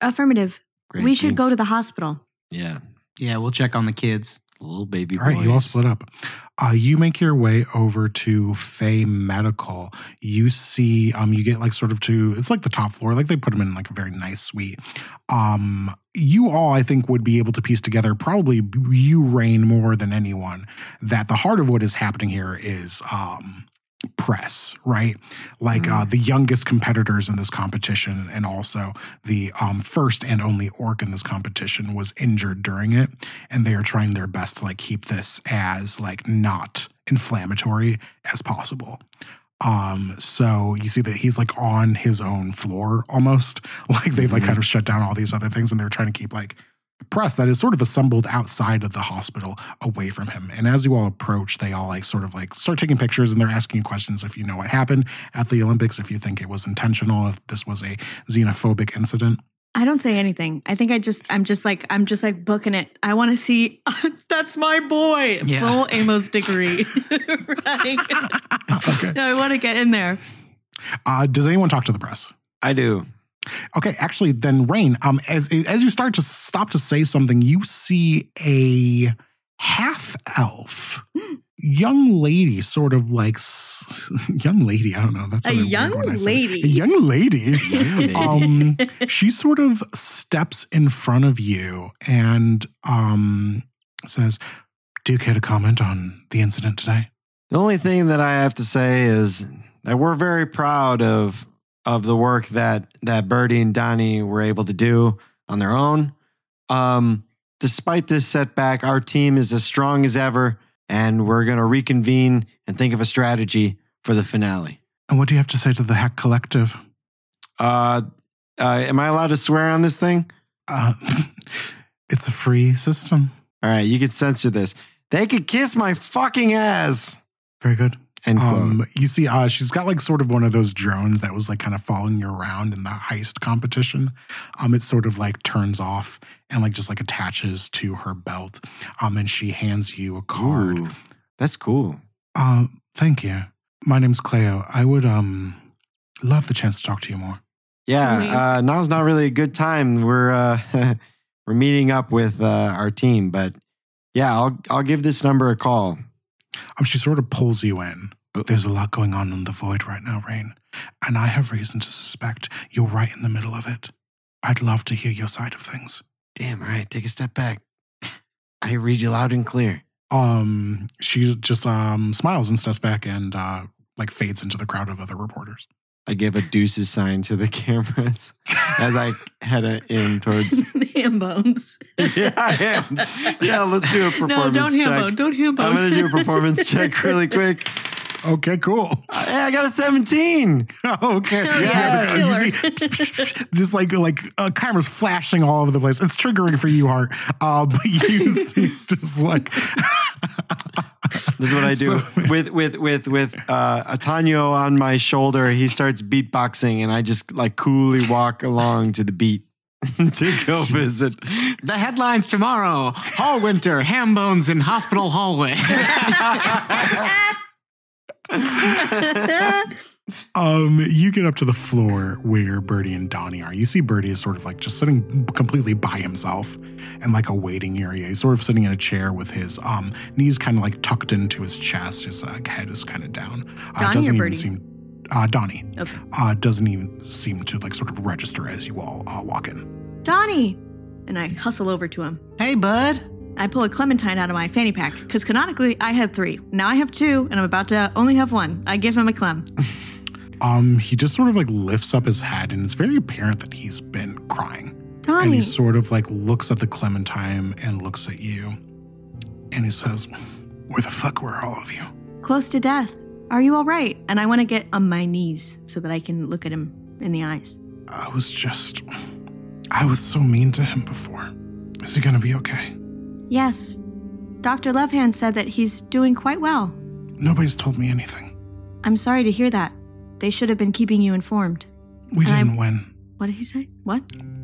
Affirmative. Great, we should go to the hospital. Yeah. Yeah, we'll check on the kids. Little baby All right, you all split up. Uh, you make your way over to Fay Medical. You see, um, you get like sort of to it's like the top floor, like they put them in like a very nice suite. Um, you all, I think, would be able to piece together, probably you, Raine, more than anyone, that the heart of what is happening here is um press, right? Like uh, the youngest competitors in this competition, and also the um, first and only orc in this competition was injured during it, and they are trying their best to like keep this as like not inflammatory as possible. Um, so you see that he's like on his own floor almost, like they've like kind of shut down all these other things, and they're trying to keep like press that is sort of assembled outside of the hospital away from him. And as you all approach, they all like sort of like start taking pictures and they're asking you questions if you know what happened at the Olympics, if you think it was intentional, if this was a xenophobic incident. I don't say anything. I think I just I'm just like I'm just like booking it. I want to see that's my boy. Yeah. Full Amos Dickory. right? Okay. No, I want to get in there. Uh, does anyone talk to the press? I do. Okay, actually, then Raine, um, as as you start to stop to say something, you see a half elf. young lady, sort of like young lady. I don't know. That's A young when I say it. lady. A young lady. Lady. um, she sort of steps in front of you and um, says, "Do you care to comment on the incident today?" The only thing that I have to say is that we're very proud of of the work that that Birdie and Donnie were able to do on their own. Um, despite this setback, our team is as strong as ever, and we're going to reconvene and think of a strategy for the finale. And what do you have to say to the Hack Collective? Uh, uh, am I allowed to swear on this thing? Uh, it's a free system. All right, you can censor this. They could kiss my fucking ass. Very good. End quote. Um, you see, uh, she's got like sort of one of those drones that was like kind of following you around in the heist competition. Um, it sort of like turns off and like just like attaches to her belt. Um, and she hands you a card. Ooh, that's cool. Uh, thank you. My name's Cleo. I would um love the chance to talk to you more. Yeah, Wink. uh, now's not really a good time. We're uh, we're meeting up with uh, our team, but yeah, I'll I'll give this number a call. Um, she sort of pulls you in. There's a lot going on in the void right now, Raine, and I have reason to suspect you're right in the middle of it. I'd love to hear your side of things. Damn, all right, take a step back. I read you loud and clear. Um, she just um smiles and steps back and uh like fades into the crowd of other reporters. I give a deuces sign to the cameras as I head in towards. ham bones. yeah, I am. Yeah, let's do a performance No, don't ham bone. Don't ham bone. I'm gonna do a performance check really quick. Okay, cool. Hey, I got a 17. okay, yeah, You see- just like like uh, cameras flashing all over the place. It's triggering for you, Hart. Uh, but you see, it's just like This is what I do So- with with with with uh, Atanyo on my shoulder. He starts beatboxing, and I just like coolly walk along to the beat to go visit. The headlines tomorrow Hall Winter, ham bones in hospital hallway. Um, you get up to the floor where Birdie and Donnie are. You see Birdie is sort of like just sitting completely by himself in like a waiting area. He's sort of sitting in a chair with his um knees kind of like tucked into his chest. His uh, head is kind of down. Uh, Donnie doesn't even Birdie? seem uh, Donnie Okay. uh, doesn't even seem to like sort of register as you all uh, walk in. Donnie! And I hustle over to him. hey, bud. I pull a clementine out of my fanny pack because canonically I had three. Now I have two, and I'm about to only have one. I give him a clem. Um, he just sort of like lifts up his head, and it's very apparent that he's been crying. And he sort of like looks at the clementine and looks at you, and he says, "Where the fuck were all of you?" close to death. Are you all right? And I want to get on my knees so that I can look at him in the eyes. I was just. I was so mean to him before. Is he gonna be okay? Yes, Dr. Lovehand said that he's doing quite well. Nobody's told me anything. I'm sorry to hear that. They should have been keeping you informed. We And I'm- didn't win. What did he say? What?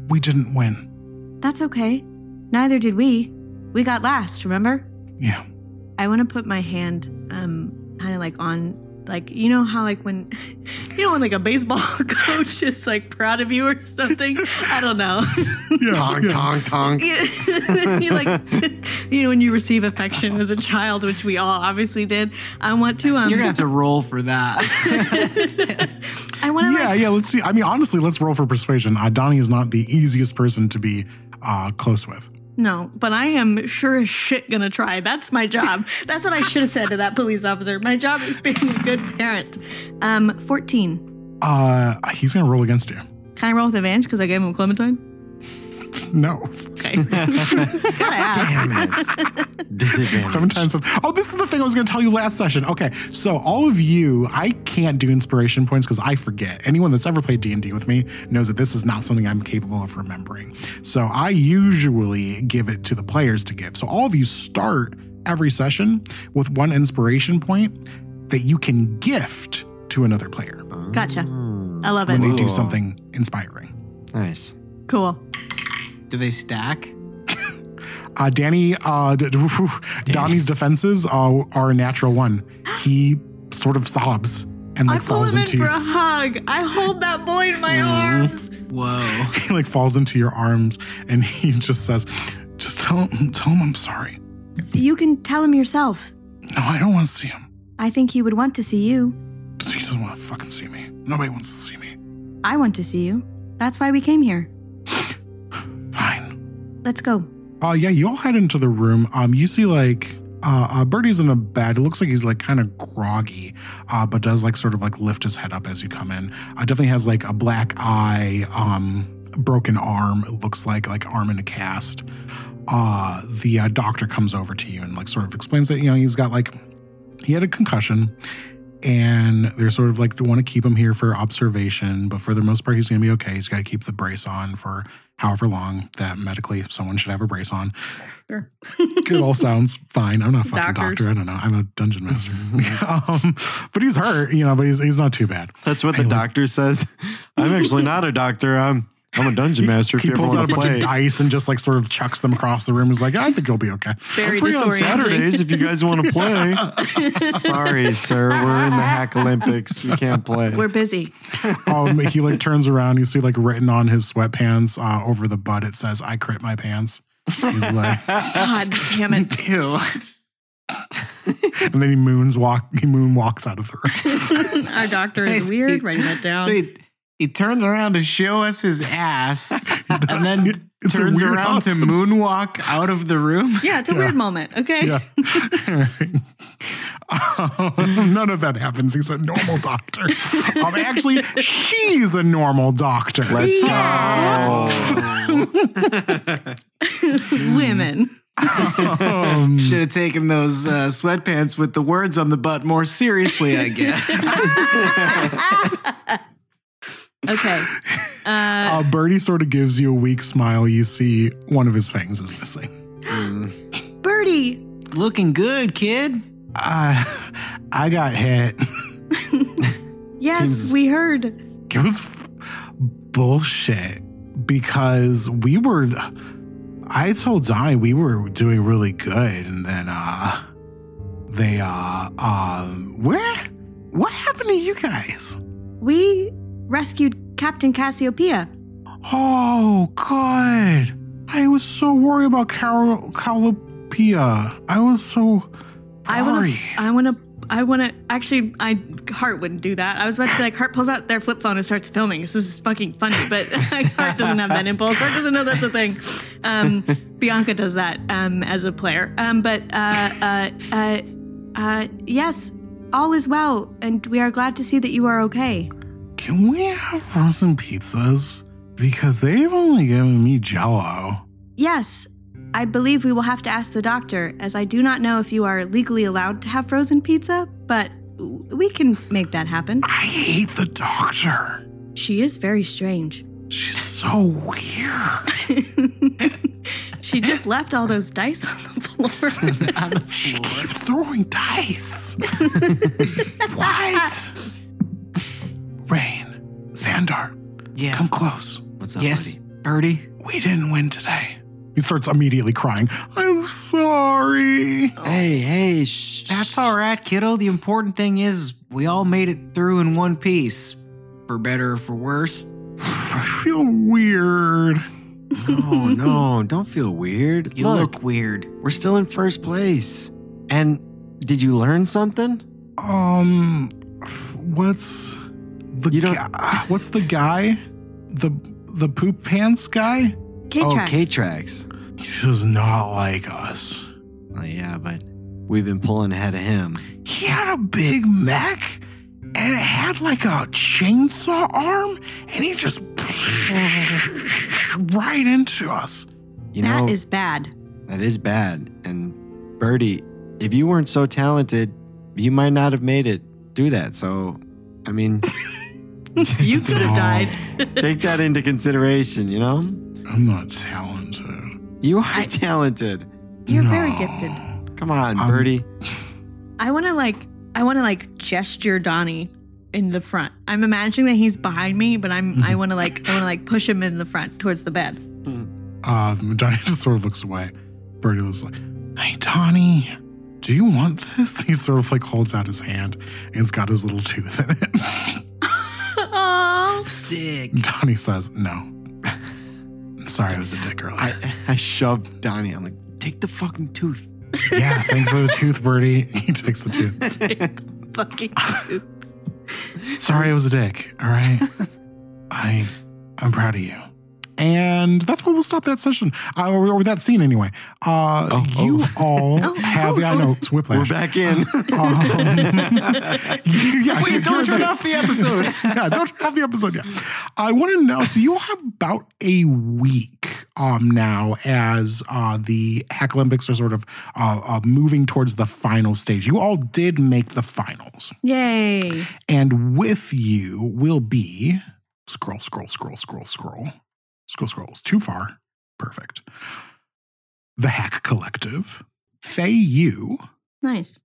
We didn't win. That's okay. Neither did we. We got last, remember? Yeah. I want to put my hand um kind of like on like you know how like when you know when like a baseball coach is like proud of you or something i don't know Yeah. Tong, yeah. tong, tong. you, you like you know when you receive affection as a child which we all obviously did i want to um You're going to have to roll for that. i want to Yeah, like yeah. Let's see. I mean, honestly, let's roll for persuasion. Uh, Donnie is not the easiest person to be uh, close with. No but i am sure as shit gonna try. That's my job. That's what i should have said to that police officer. My job is being a good parent. Um 14 Uh, he's gonna roll against you. can i roll with advantage because i gave him a clementine No. okay gotta ask Damn it. Disadvantage. Clementine says, Oh, this is the thing I was going to tell you last session. Okay, so all of you, I can't do inspiration points because I forget. Anyone that's ever played D&D with me knows that this is not something I'm capable of remembering. So I usually give it to the players to give. So all of you start every session with one inspiration point that you can gift to another player Gotcha. I love it. when they do something inspiring. Nice. Cool. Do they stack? Uh, Danny, uh, d- d- Donnie's defenses uh, are a natural one. He sort of sobs and I like pull falls him in into for a hug. I hold that boy in my arms. Whoa. he like falls into your arms and he just says, "Just tell him, tell him I'm sorry." You can tell him yourself. No, I don't want to see him. I think he would want to see you. He doesn't want to fucking see me. Nobody wants to see me. I want to see you. That's why we came here. Let's go. Uh, yeah, you all head into the room. Um, you see like uh, uh Birdie's in a bed. It looks like he's like kind of groggy, uh, but does like sort of like lift his head up as you come in. Uh, definitely has like a black eye, um, broken arm. It looks like like arm in a cast. Uh, the uh, doctor comes over to you and like sort of explains that you know he's got like he had a concussion and they're sort of like do want to keep him here for observation, but for the most part, he's going to be okay. He's got to keep the brace on for however long that medically someone should have a brace on. Sure. it all sounds fine. I'm not a fucking Doctors. doctor. I don't know. I'm a dungeon master. um, but he's hurt, you know, but he's, he's not too bad. That's what the doctor says. I'm actually not a doctor. I'm I'm a dungeon master. If He you ever pulls out a want to bunch play. of dice and just like sort of chucks them across the room. He's like, I think you'll be okay. Very Free on. Saturdays if you guys want to play. Sorry, sir. We're in the Hack Olympics. We can't play. We're busy. um, he like turns around. You see like written on his sweatpants uh, over the butt. It says, "I crit my pants." He's like, God damn it. Ew. and then he moons walk. He moon walks out of the room. Our doctor is weird. Writing that down. He, he turns around to show us his ass and then It's turns weird around to moonwalk out of the room. yeah, it's a weird moment. Okay. Yeah. Um, none of that happens. He's a normal doctor. Um, actually, she's a normal doctor. Let's go. Women. Um, Should have taken those uh, sweatpants with the words on the butt more seriously, I guess. Okay. Uh, uh, Birdie sort of gives you a weak smile. You see one of his fangs is missing. Birdie. Looking good, kid. Uh, I got hit. Yes, Seems- we heard. It was f- bullshit because we were. I told Donnie we were doing really good, and then uh, they uh, um, where? What happened to you guys? We rescued Captain Cassiopeia. Oh, God. I was so worried about Carol Calopia. I was so I want worried. to. I want to. I want to. Actually, I Hart wouldn't do that. I was about to be like, Hart pulls out their flip phone and starts filming. This is fucking funny, but Hart doesn't have that impulse. Hart doesn't know that's a thing. Um, Bianca does that um, as a player. Um, but uh, uh, uh, uh, yes, all is well, and we are glad to see that you are okay. Can we have frozen pizzas? Because they've only given me Jello. Yes, I believe we will have to ask the doctor, as I do not know if you are legally allowed to have frozen pizza, but we can make that happen. I hate the doctor. She is very strange. She's so weird. she just left all those dice on the floor. She keeps throwing dice. what? Raine, Xandar, Yeah. come close. What's up, yes, buddy? Birdie. We didn't win today. He starts immediately crying. I'm sorry. Hey, hey, shh. That's all right, kiddo. The important thing is we all made it through in one piece. For better or for worse. I feel weird. No, no, don't feel weird. You look, look weird. we're still in first place. And did you learn something? Um, f- what's the You don't- guy? Ah, what's the guy? The the poop pants guy? Oh, K-Trax. K-Trax. He does not like us. Oh, yeah, but we've been pulling ahead of him. He had a big mech and it had like a chainsaw arm and he just right into us. You That know, is bad. that is bad. And Birdie, if you weren't so talented, you might not have made it do that. So, I mean, You could have died. take that into consideration, you know? I'm not talented. You are talented. You're very No. gifted. Come on, Um, Birdie. I want to like, I want to like gesture Donnie in the front. I'm imagining that he's behind me, but I'm, I want to like, I want to like push him in the front towards the bed. Donnie just sort of looks away. Birdie was like, Hey, Donnie, do you want this? He sort of like holds out his hand and it's got his little tooth in it. Sick. Donnie says, No. Sorry, I was a dick earlier. I, I shoved Donnie. I'm like, take the fucking tooth. Yeah, thanks for the tooth, Birdie. He takes the tooth. Fucking tooth. Sorry, I was a dick. All right, I, I'm proud of you. And that's where we'll stop that session, uh, or, or that scene anyway. Uh, Oh, you oh. all Oh, have, yeah, I oh, know, it's We're back in. Um, yeah, you're- Wait, don't you're turn the- off the episode. yeah, don't turn off the episode yet. I want to know. So you'll have about a week um now as uh the Hack Olympics are sort of uh, uh moving towards the final stage. You all did make the finals, Yay. and with you will be scroll, scroll, scroll, scroll, scroll, scroll, scroll. It's too far. Perfect. The Hack Collective, Faye, you. Nice.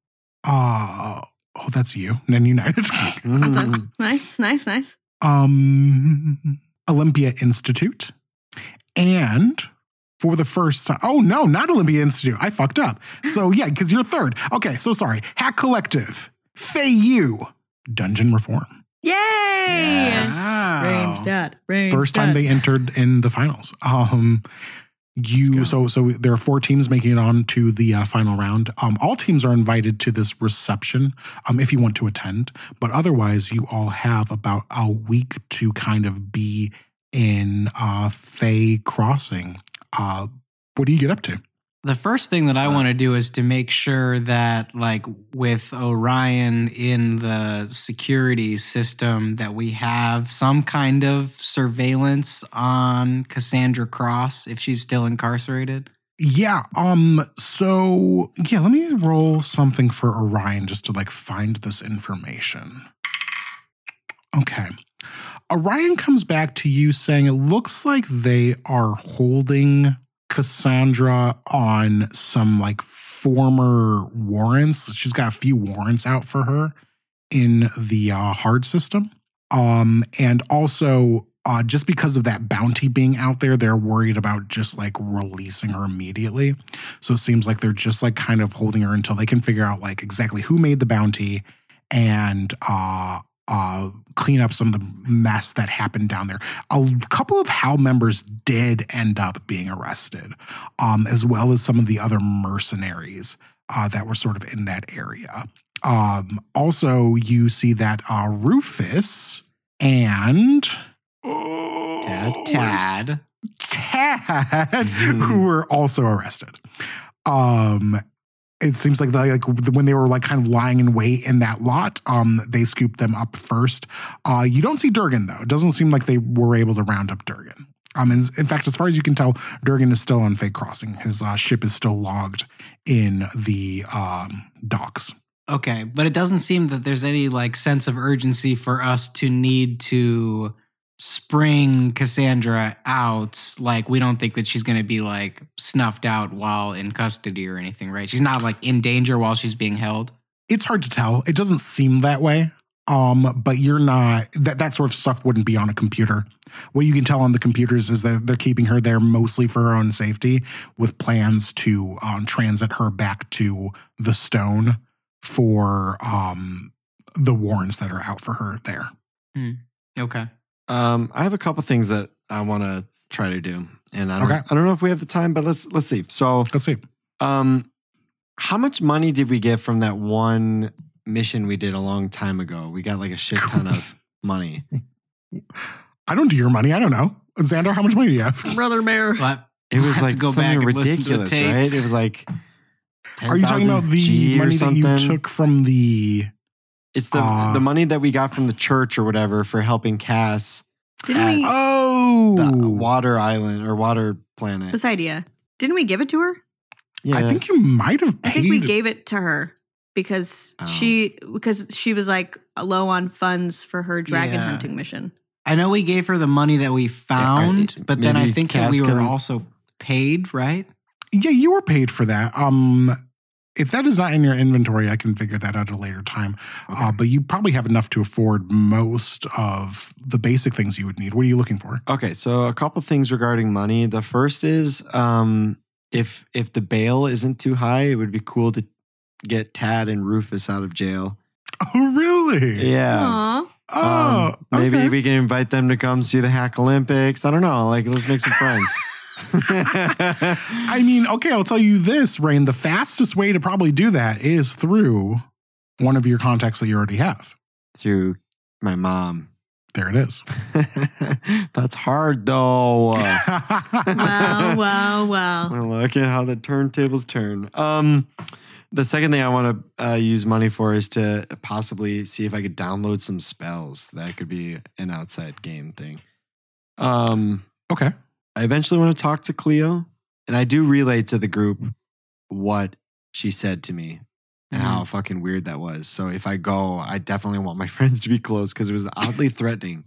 Uh, oh, that's you. Nen United. Mm. Nice, nice, nice. um, Olympia Institute, and for the first time, oh no, not Olympia Institute. I fucked up. So yeah, because you're third. Okay, so sorry. Hack Collective, Fay U, Dungeon Reform. Yay! Yes. Wow. Raine's dad. Raine's First time dad. they entered in the finals. Um, you so so there are four teams making it on to the uh, final round. Um, all teams are invited to this reception um, if you want to attend, but otherwise you all have about a week to kind of be in uh, Fay Crossing. Uh, what do you get up to? The first thing that I want to do is to make sure that, like, with Orion in the security system, that we have some kind of surveillance on Cassandra Cross if she's still incarcerated. Yeah. Um. So yeah, let me roll something for Orion just to like find this information. Okay. Orion comes back to you saying it looks like they are holding Cassandra on some like former warrants. She's got a few warrants out for her in the uh, hard system. Um, and also uh, just because of that bounty being out there, they're worried about just like releasing her immediately. So it seems like they're just like kind of holding her until they can figure out like exactly who made the bounty and uh uh clean up some of the mess that happened down there. A couple of HAL members did end up being arrested, um, as well as some of the other mercenaries uh, that were sort of in that area. Um, also, you see that uh, Rufus and Tad? Oh, Tad. Tad, Mhm. who were also arrested. Um, it seems like, like when they were like kind of lying in wait in that lot, um, they scooped them up first. Uh, you don't see Durgan though. It doesn't seem like they were able to round up Durgan. Um, in, in fact, as far as you can tell, Durgan is still on Fay Crossing. His uh, ship is still logged in the um, docks. Okay, but it doesn't seem that there's any like sense of urgency for us to need to spring Cassandra out. Like we don't think that she's going to be like snuffed out while in custody or anything, right? She's not like in danger while she's being held. It's hard to tell. It doesn't seem that way. Um, but you're not that that sort of stuff wouldn't be on a computer. What you can tell on the computers is that they're keeping her there mostly for her own safety, with plans to um, transit her back to the stone for um, the warrants that are out for her there. Okay. Um, I have a couple things that I want to try to do, and I don't, Okay. I don't know if we have the time, but let's let's see. So, Let's see. um, how much money did we get from that one mission we did a long time ago? We got like a shit ton of money. I don't do your money. I don't know. Xandar, how much money do you have? Brother Mayor? But It was like go something and listen to the ridiculous, right? It was like. Are you talking about the G money that you took from the? It's the Uh, the money that we got from the church or whatever for helping Cass Didn't at- we? the Oh, water island or water planet. This idea. Didn't we give it to her? Yeah, I think you might have I think we gave it to her because Oh. she because she was like low on funds for her dragon Yeah. hunting mission. I know we gave her the money that we found, I- but then I maybe think that we were can- also paid, right? Yeah, you were paid for that. Um, if that is not in your inventory, I can figure that out at a later time. Uh, but you probably have enough to afford most of the basic things you would need. What are you looking for? Okay, so a couple things regarding money. The first is um, if if the bail isn't too high, it would be cool to get Tad and Rufus out of jail. Oh, really? Yeah. Aw. Oh, Um, maybe okay. we can invite them to come see the Hack Olympics. I don't know. Like, let's make some friends. I mean, okay, I'll tell you this, Raine. The fastest way to probably do that is through one of your contacts that you already have. Through my mom. There it is. That's hard though. Wow, wow, wow. Well, look at how the turntables turn. Um, the second thing I want to uh, use money for is to possibly see if I could download some spells. That could be an outside game thing. Um, okay. I eventually want to talk to Cleo, and I do relay to the group what she said to me and how fucking weird that was. So if I go, I definitely want my friends to be close because it was oddly threatening.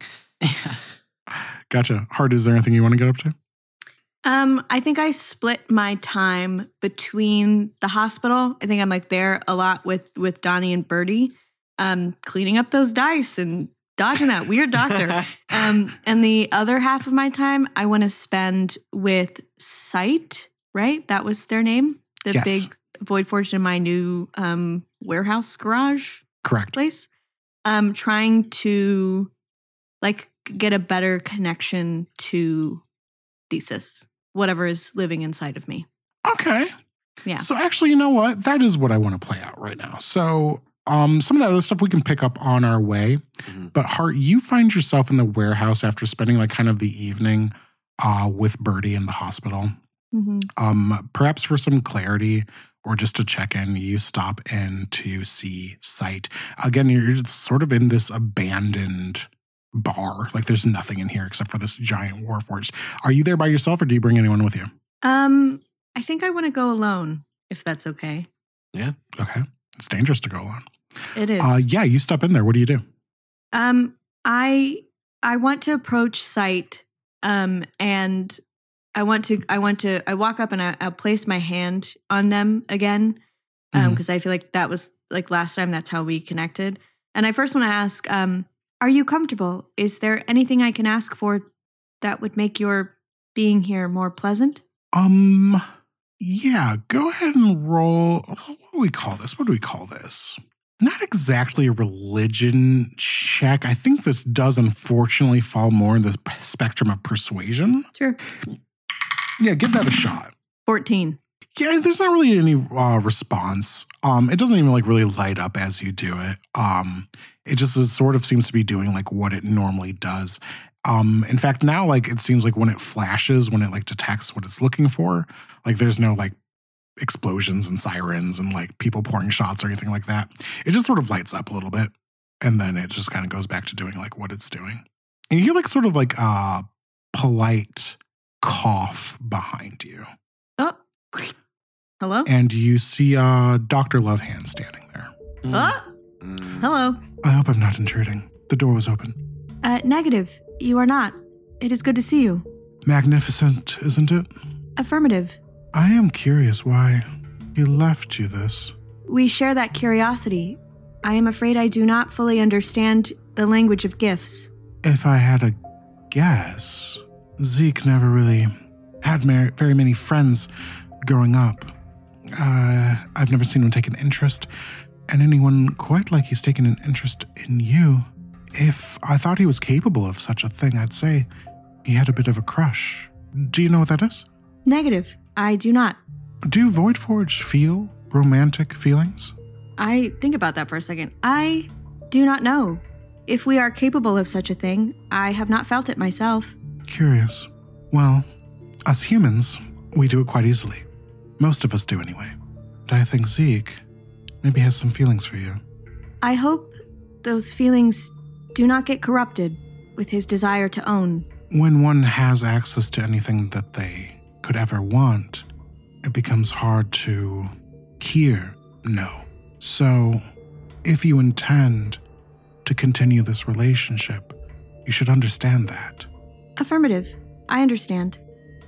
Gotcha. Hart, is there anything you want to get up to? Um, I think I split my time between the hospital. I think I'm like there a lot with with Donnie and Birdie, um, cleaning up those dice and dodging that weird doctor. um, and the other half of my time I want to spend with Sight. Right, that was their name. The Yes. big void forge in my new um warehouse garage Correct. place. Um, trying to like get a better connection to thesis, whatever is living inside of me. Okay. Yeah. So actually, you know what? That is what I want to play out right now. So um some of that other stuff we can pick up on our way. Mhm. But Hart, you find yourself in the warehouse after spending like kind of the evening uh with Birdie in the hospital. Mm-hmm. Um, perhaps for some clarity or just to check in, you stop in to see Sight. Again, you're just sort of in this abandoned bar. Like there's nothing in here except for this giant warforged. Are you there by yourself or do you bring anyone with you? Um, I think I want to go alone, if that's okay. Yeah. Okay. It's dangerous to go alone. It is. Uh yeah, you step in there. What do you do? Um, I I want to approach Sight, um, and I want to I want to I walk up and I, I'll place my hand on them again, um, because I feel like that was like last time. That's how we connected. And I first want to ask, um, are you comfortable? Is there anything I can ask for that would make your being here more pleasant? Um yeah, go ahead and roll what do we call this? What do we call this? Not exactly a religion check. I think this does unfortunately fall more in the spectrum of persuasion. Sure. Yeah, give that a shot. Fourteen. Yeah, there's not really any uh, response. Um, it doesn't even like really light up as you do it. Um, it just sort of seems to be doing like what it normally does. Um, in fact, now like it seems like when it flashes, when it like detects what it's looking for, like there's no like explosions and sirens and like people pouring shots or anything like that. It just sort of lights up a little bit, and then it just kind of goes back to doing like what it's doing. And you hear like sort of like a polite cough behind you. Oh, hello. and you see uh, Dr. Lovehand standing there. Oh, Mm. hello. I hope I'm not intruding. The door was open. Uh, negative. You are not. It is good to see you. Magnificent, isn't it? Affirmative. I am curious why he left you this. We share that curiosity. I am afraid I do not fully understand the language of gifts. If I had a guess, Zeke never really had very many friends growing up. Uh, I've never seen him take an interest in anyone quite like he's taken an interest in you. If I thought he was capable of such a thing, I'd say he had a bit of a crush. Do you know what that is? Negative. I do not. Do Voidforge feel romantic feelings? I think about that for a second. I do not know. If we are capable of such a thing, I have not felt it myself. Curious. Well, as humans, we do it quite easily. Most of us do anyway. But I think Zeke maybe has some feelings for you. I hope those feelings do not get corrupted with his desire to own. When one has access to anything that they could ever want, it becomes hard to hear no. So, if you intend to continue this relationship, you should understand that. Affirmative. I understand.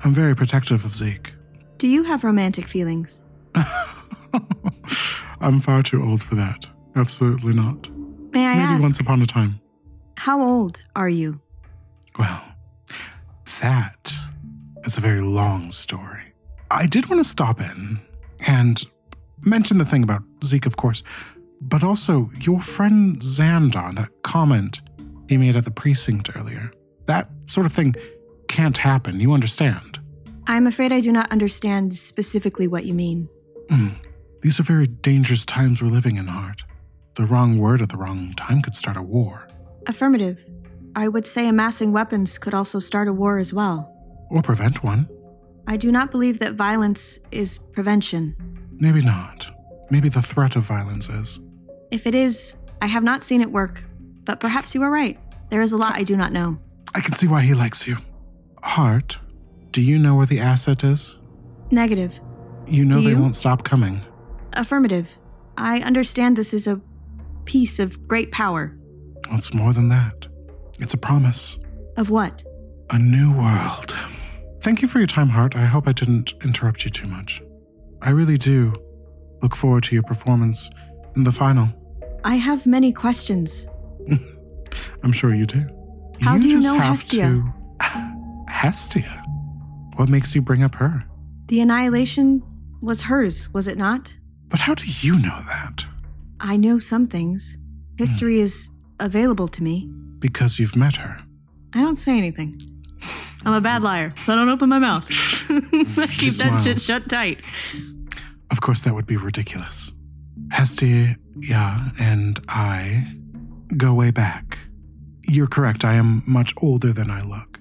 I'm very protective of Zeke. Do you have romantic feelings? I'm far too old for that. Absolutely not. May I Maybe ask, once upon a time. How old are you? Well, that is a very long story. I did want to stop in and mention the thing about Zeke, of course, but also your friend Xandar, that comment he made at the precinct earlier. That sort of thing can't happen. You understand? I'm afraid I do not understand specifically what you mean. Mm. These are very dangerous times we're living in, Hart. The wrong word at the wrong time could start a war. Affirmative. I would say amassing weapons could also start a war as well. Or prevent one. I do not believe that violence is prevention. Maybe not. Maybe the threat of violence is. If it is, I have not seen it work. But perhaps you are right. There is a lot I do not know. I can see why he likes you. Hart, do you know where the asset is? Negative. You know Do they you? won't stop coming. Affirmative. I understand this is a piece of great power. It's more than that. It's a promise. Of what? A new world. Thank you for your time, Hart. I hope I didn't interrupt you too much. I really do look forward to your performance in the final. I have many questions. I'm sure you do. How do you know Hestia? To... Hestia? What makes you bring up her? The annihilation was hers, was it not? But how do you know that? I know some things. History hmm. is available to me. Because you've met her. I don't say anything. I'm a bad liar, so I don't open my mouth. Keep that shit shut tight. Of course, that would be ridiculous. Hestia, yeah, and I go way back. You're correct, I am much older than I look.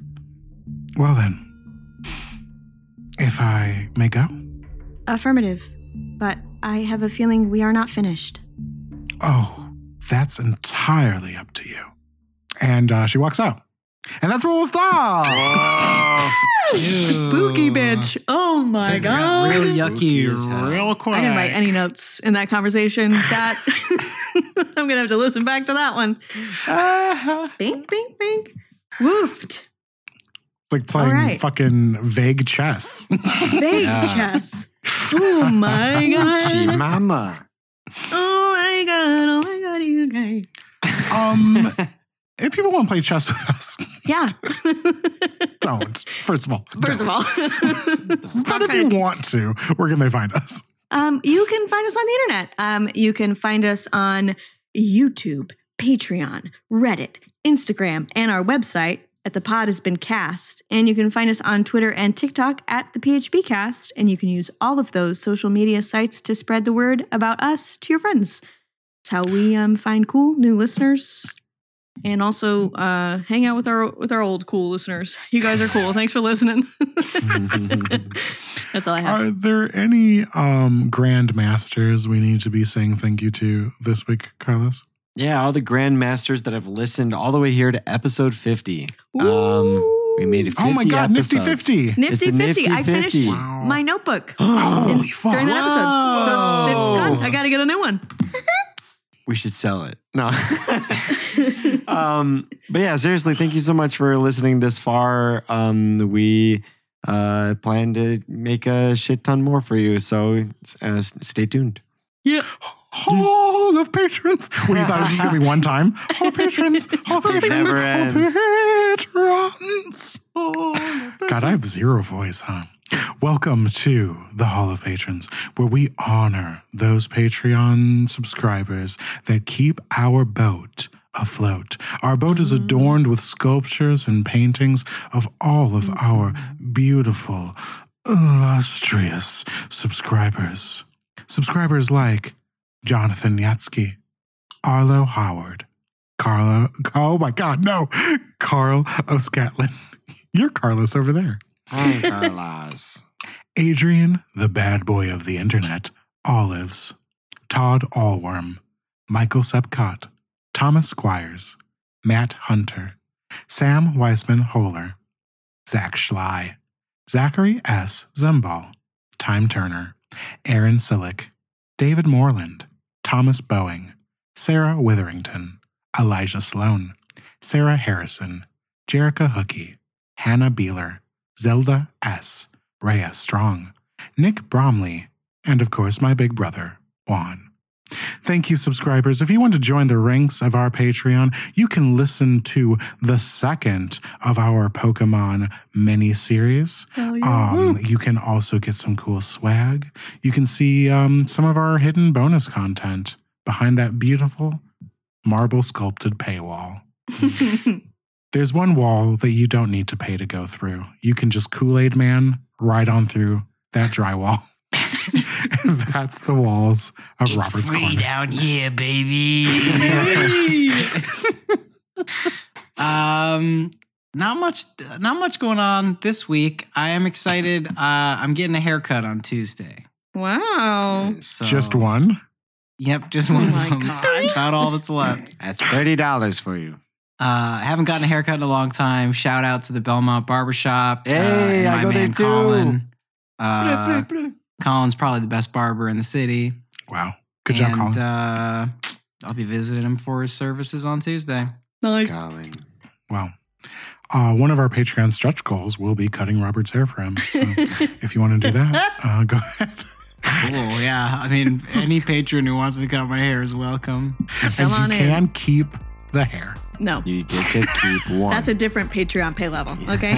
Well then, if I may go? Affirmative. But I have a feeling we are not finished. Oh, that's entirely up to you. And uh, she walks out. And that's where we'll stop. Spooky bitch. Oh my god. Really yucky, real quick. I didn't write any notes in that conversation. That I'm gonna have to listen back to that one. Bink, bink, bink. Woofed. like playing All right. fucking vague chess. Vague Yeah. chess. Oh my Gee, god. mama. Oh my god. Oh my god, you guys. um, if people want to play chess with us, Yeah. don't. First of all, First of don't. all. But if you want to, where can they find us? Um, you can find us on the internet. Um, you can find us on YouTube, Patreon, Reddit, Instagram, and our website at the pod has been cast. And you can find us on Twitter and TikTok at the PHB cast. And you can use all of those social media sites to spread the word about us to your friends. It's how we um, find cool new listeners. And also uh, hang out with our with our old cool listeners. You guys are cool. Thanks for listening. That's all I have. Are there any um grand masters we need to be saying thank you to this week, Carlos? Yeah, all the grandmasters that have listened all the way here to episode 50. Um, we made it 50 Oh my god, nifty episodes. fifty. It's Nifty a 50. nifty I finished 50. my notebook Holy in- fuck. during that episode. So it's, it's gone. I got to get a new one. We should sell it. No. um, but yeah, seriously, thank you so much for listening this far. Um, we uh, plan to make a shit ton more for you. So uh, s- stay tuned. Yeah. Hall of patrons. Well, you thought it was gonna be one time. Hall of patrons. Hall of patrons. Hall of patrons. God, I have zero voice, huh? Welcome to the Hall of Patrons, where we honor those Patreon subscribers that keep our boat afloat. Our boat is adorned with sculptures and paintings of all of our beautiful, illustrious subscribers. Subscribers like Jonathan Yatsky, Arlo Howard, Carlo, oh my God, no, Carl O'Scatlin. You're Carlos over there. Hi, Carlos. Adrian, the bad boy of the internet, Olives, Todd Allworm, Michael Sepcott, Thomas Squires, Matt Hunter, Sam Weisman Holer, Zach Schley, Zachary S. Zembal, Time Turner, Aaron Silick, David Moreland, Thomas Boeing, Sarah Witherington, Elijah Sloan, Sarah Harrison, Jerica Hookie, Hannah Beeler, Zelda S., Rhea Strong, Nick Bromley, and of course my big brother, Juan. Thank you, subscribers. If you want to join the ranks of our Patreon, you can listen to the second of our Pokemon mini series. Um, you can also get some cool swag. You can see um, some of our hidden bonus content behind that beautiful marble sculpted paywall. There's one wall that you don't need to pay to go through. You can just Kool Aid Man right on through that drywall. And that's the walls of It's Robert's free Corner. down here, baby. um, not much, not much going on this week. I am excited. Uh, I'm getting a haircut on Tuesday. Wow. So, Just one. Yep, just one. Oh my. God. That's about all that's left. That's thirty dollars for you. Uh, I haven't gotten a haircut in a long time. Shout out to the Belmont Barbershop. Hey, uh, and I my go there too. Colin. Uh, Colin's probably the best barber in the city. Wow. Good job, and, Colin. Uh, I'll be visiting him for his services on Tuesday. Nice. Colin. wow. Uh, one of our Patreon stretch goals will be cutting Robert's hair for him. So if you want to do that, uh, go ahead. Cool. Yeah. I mean, any patron who wants to cut my hair is welcome. And Come you on can keep the hair. No. You get to keep one. That's a different Patreon pay level. Okay.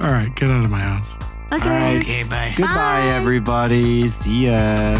All right, get out of my house. Okay. Okay. Bye. Goodbye, Bye. everybody. See ya.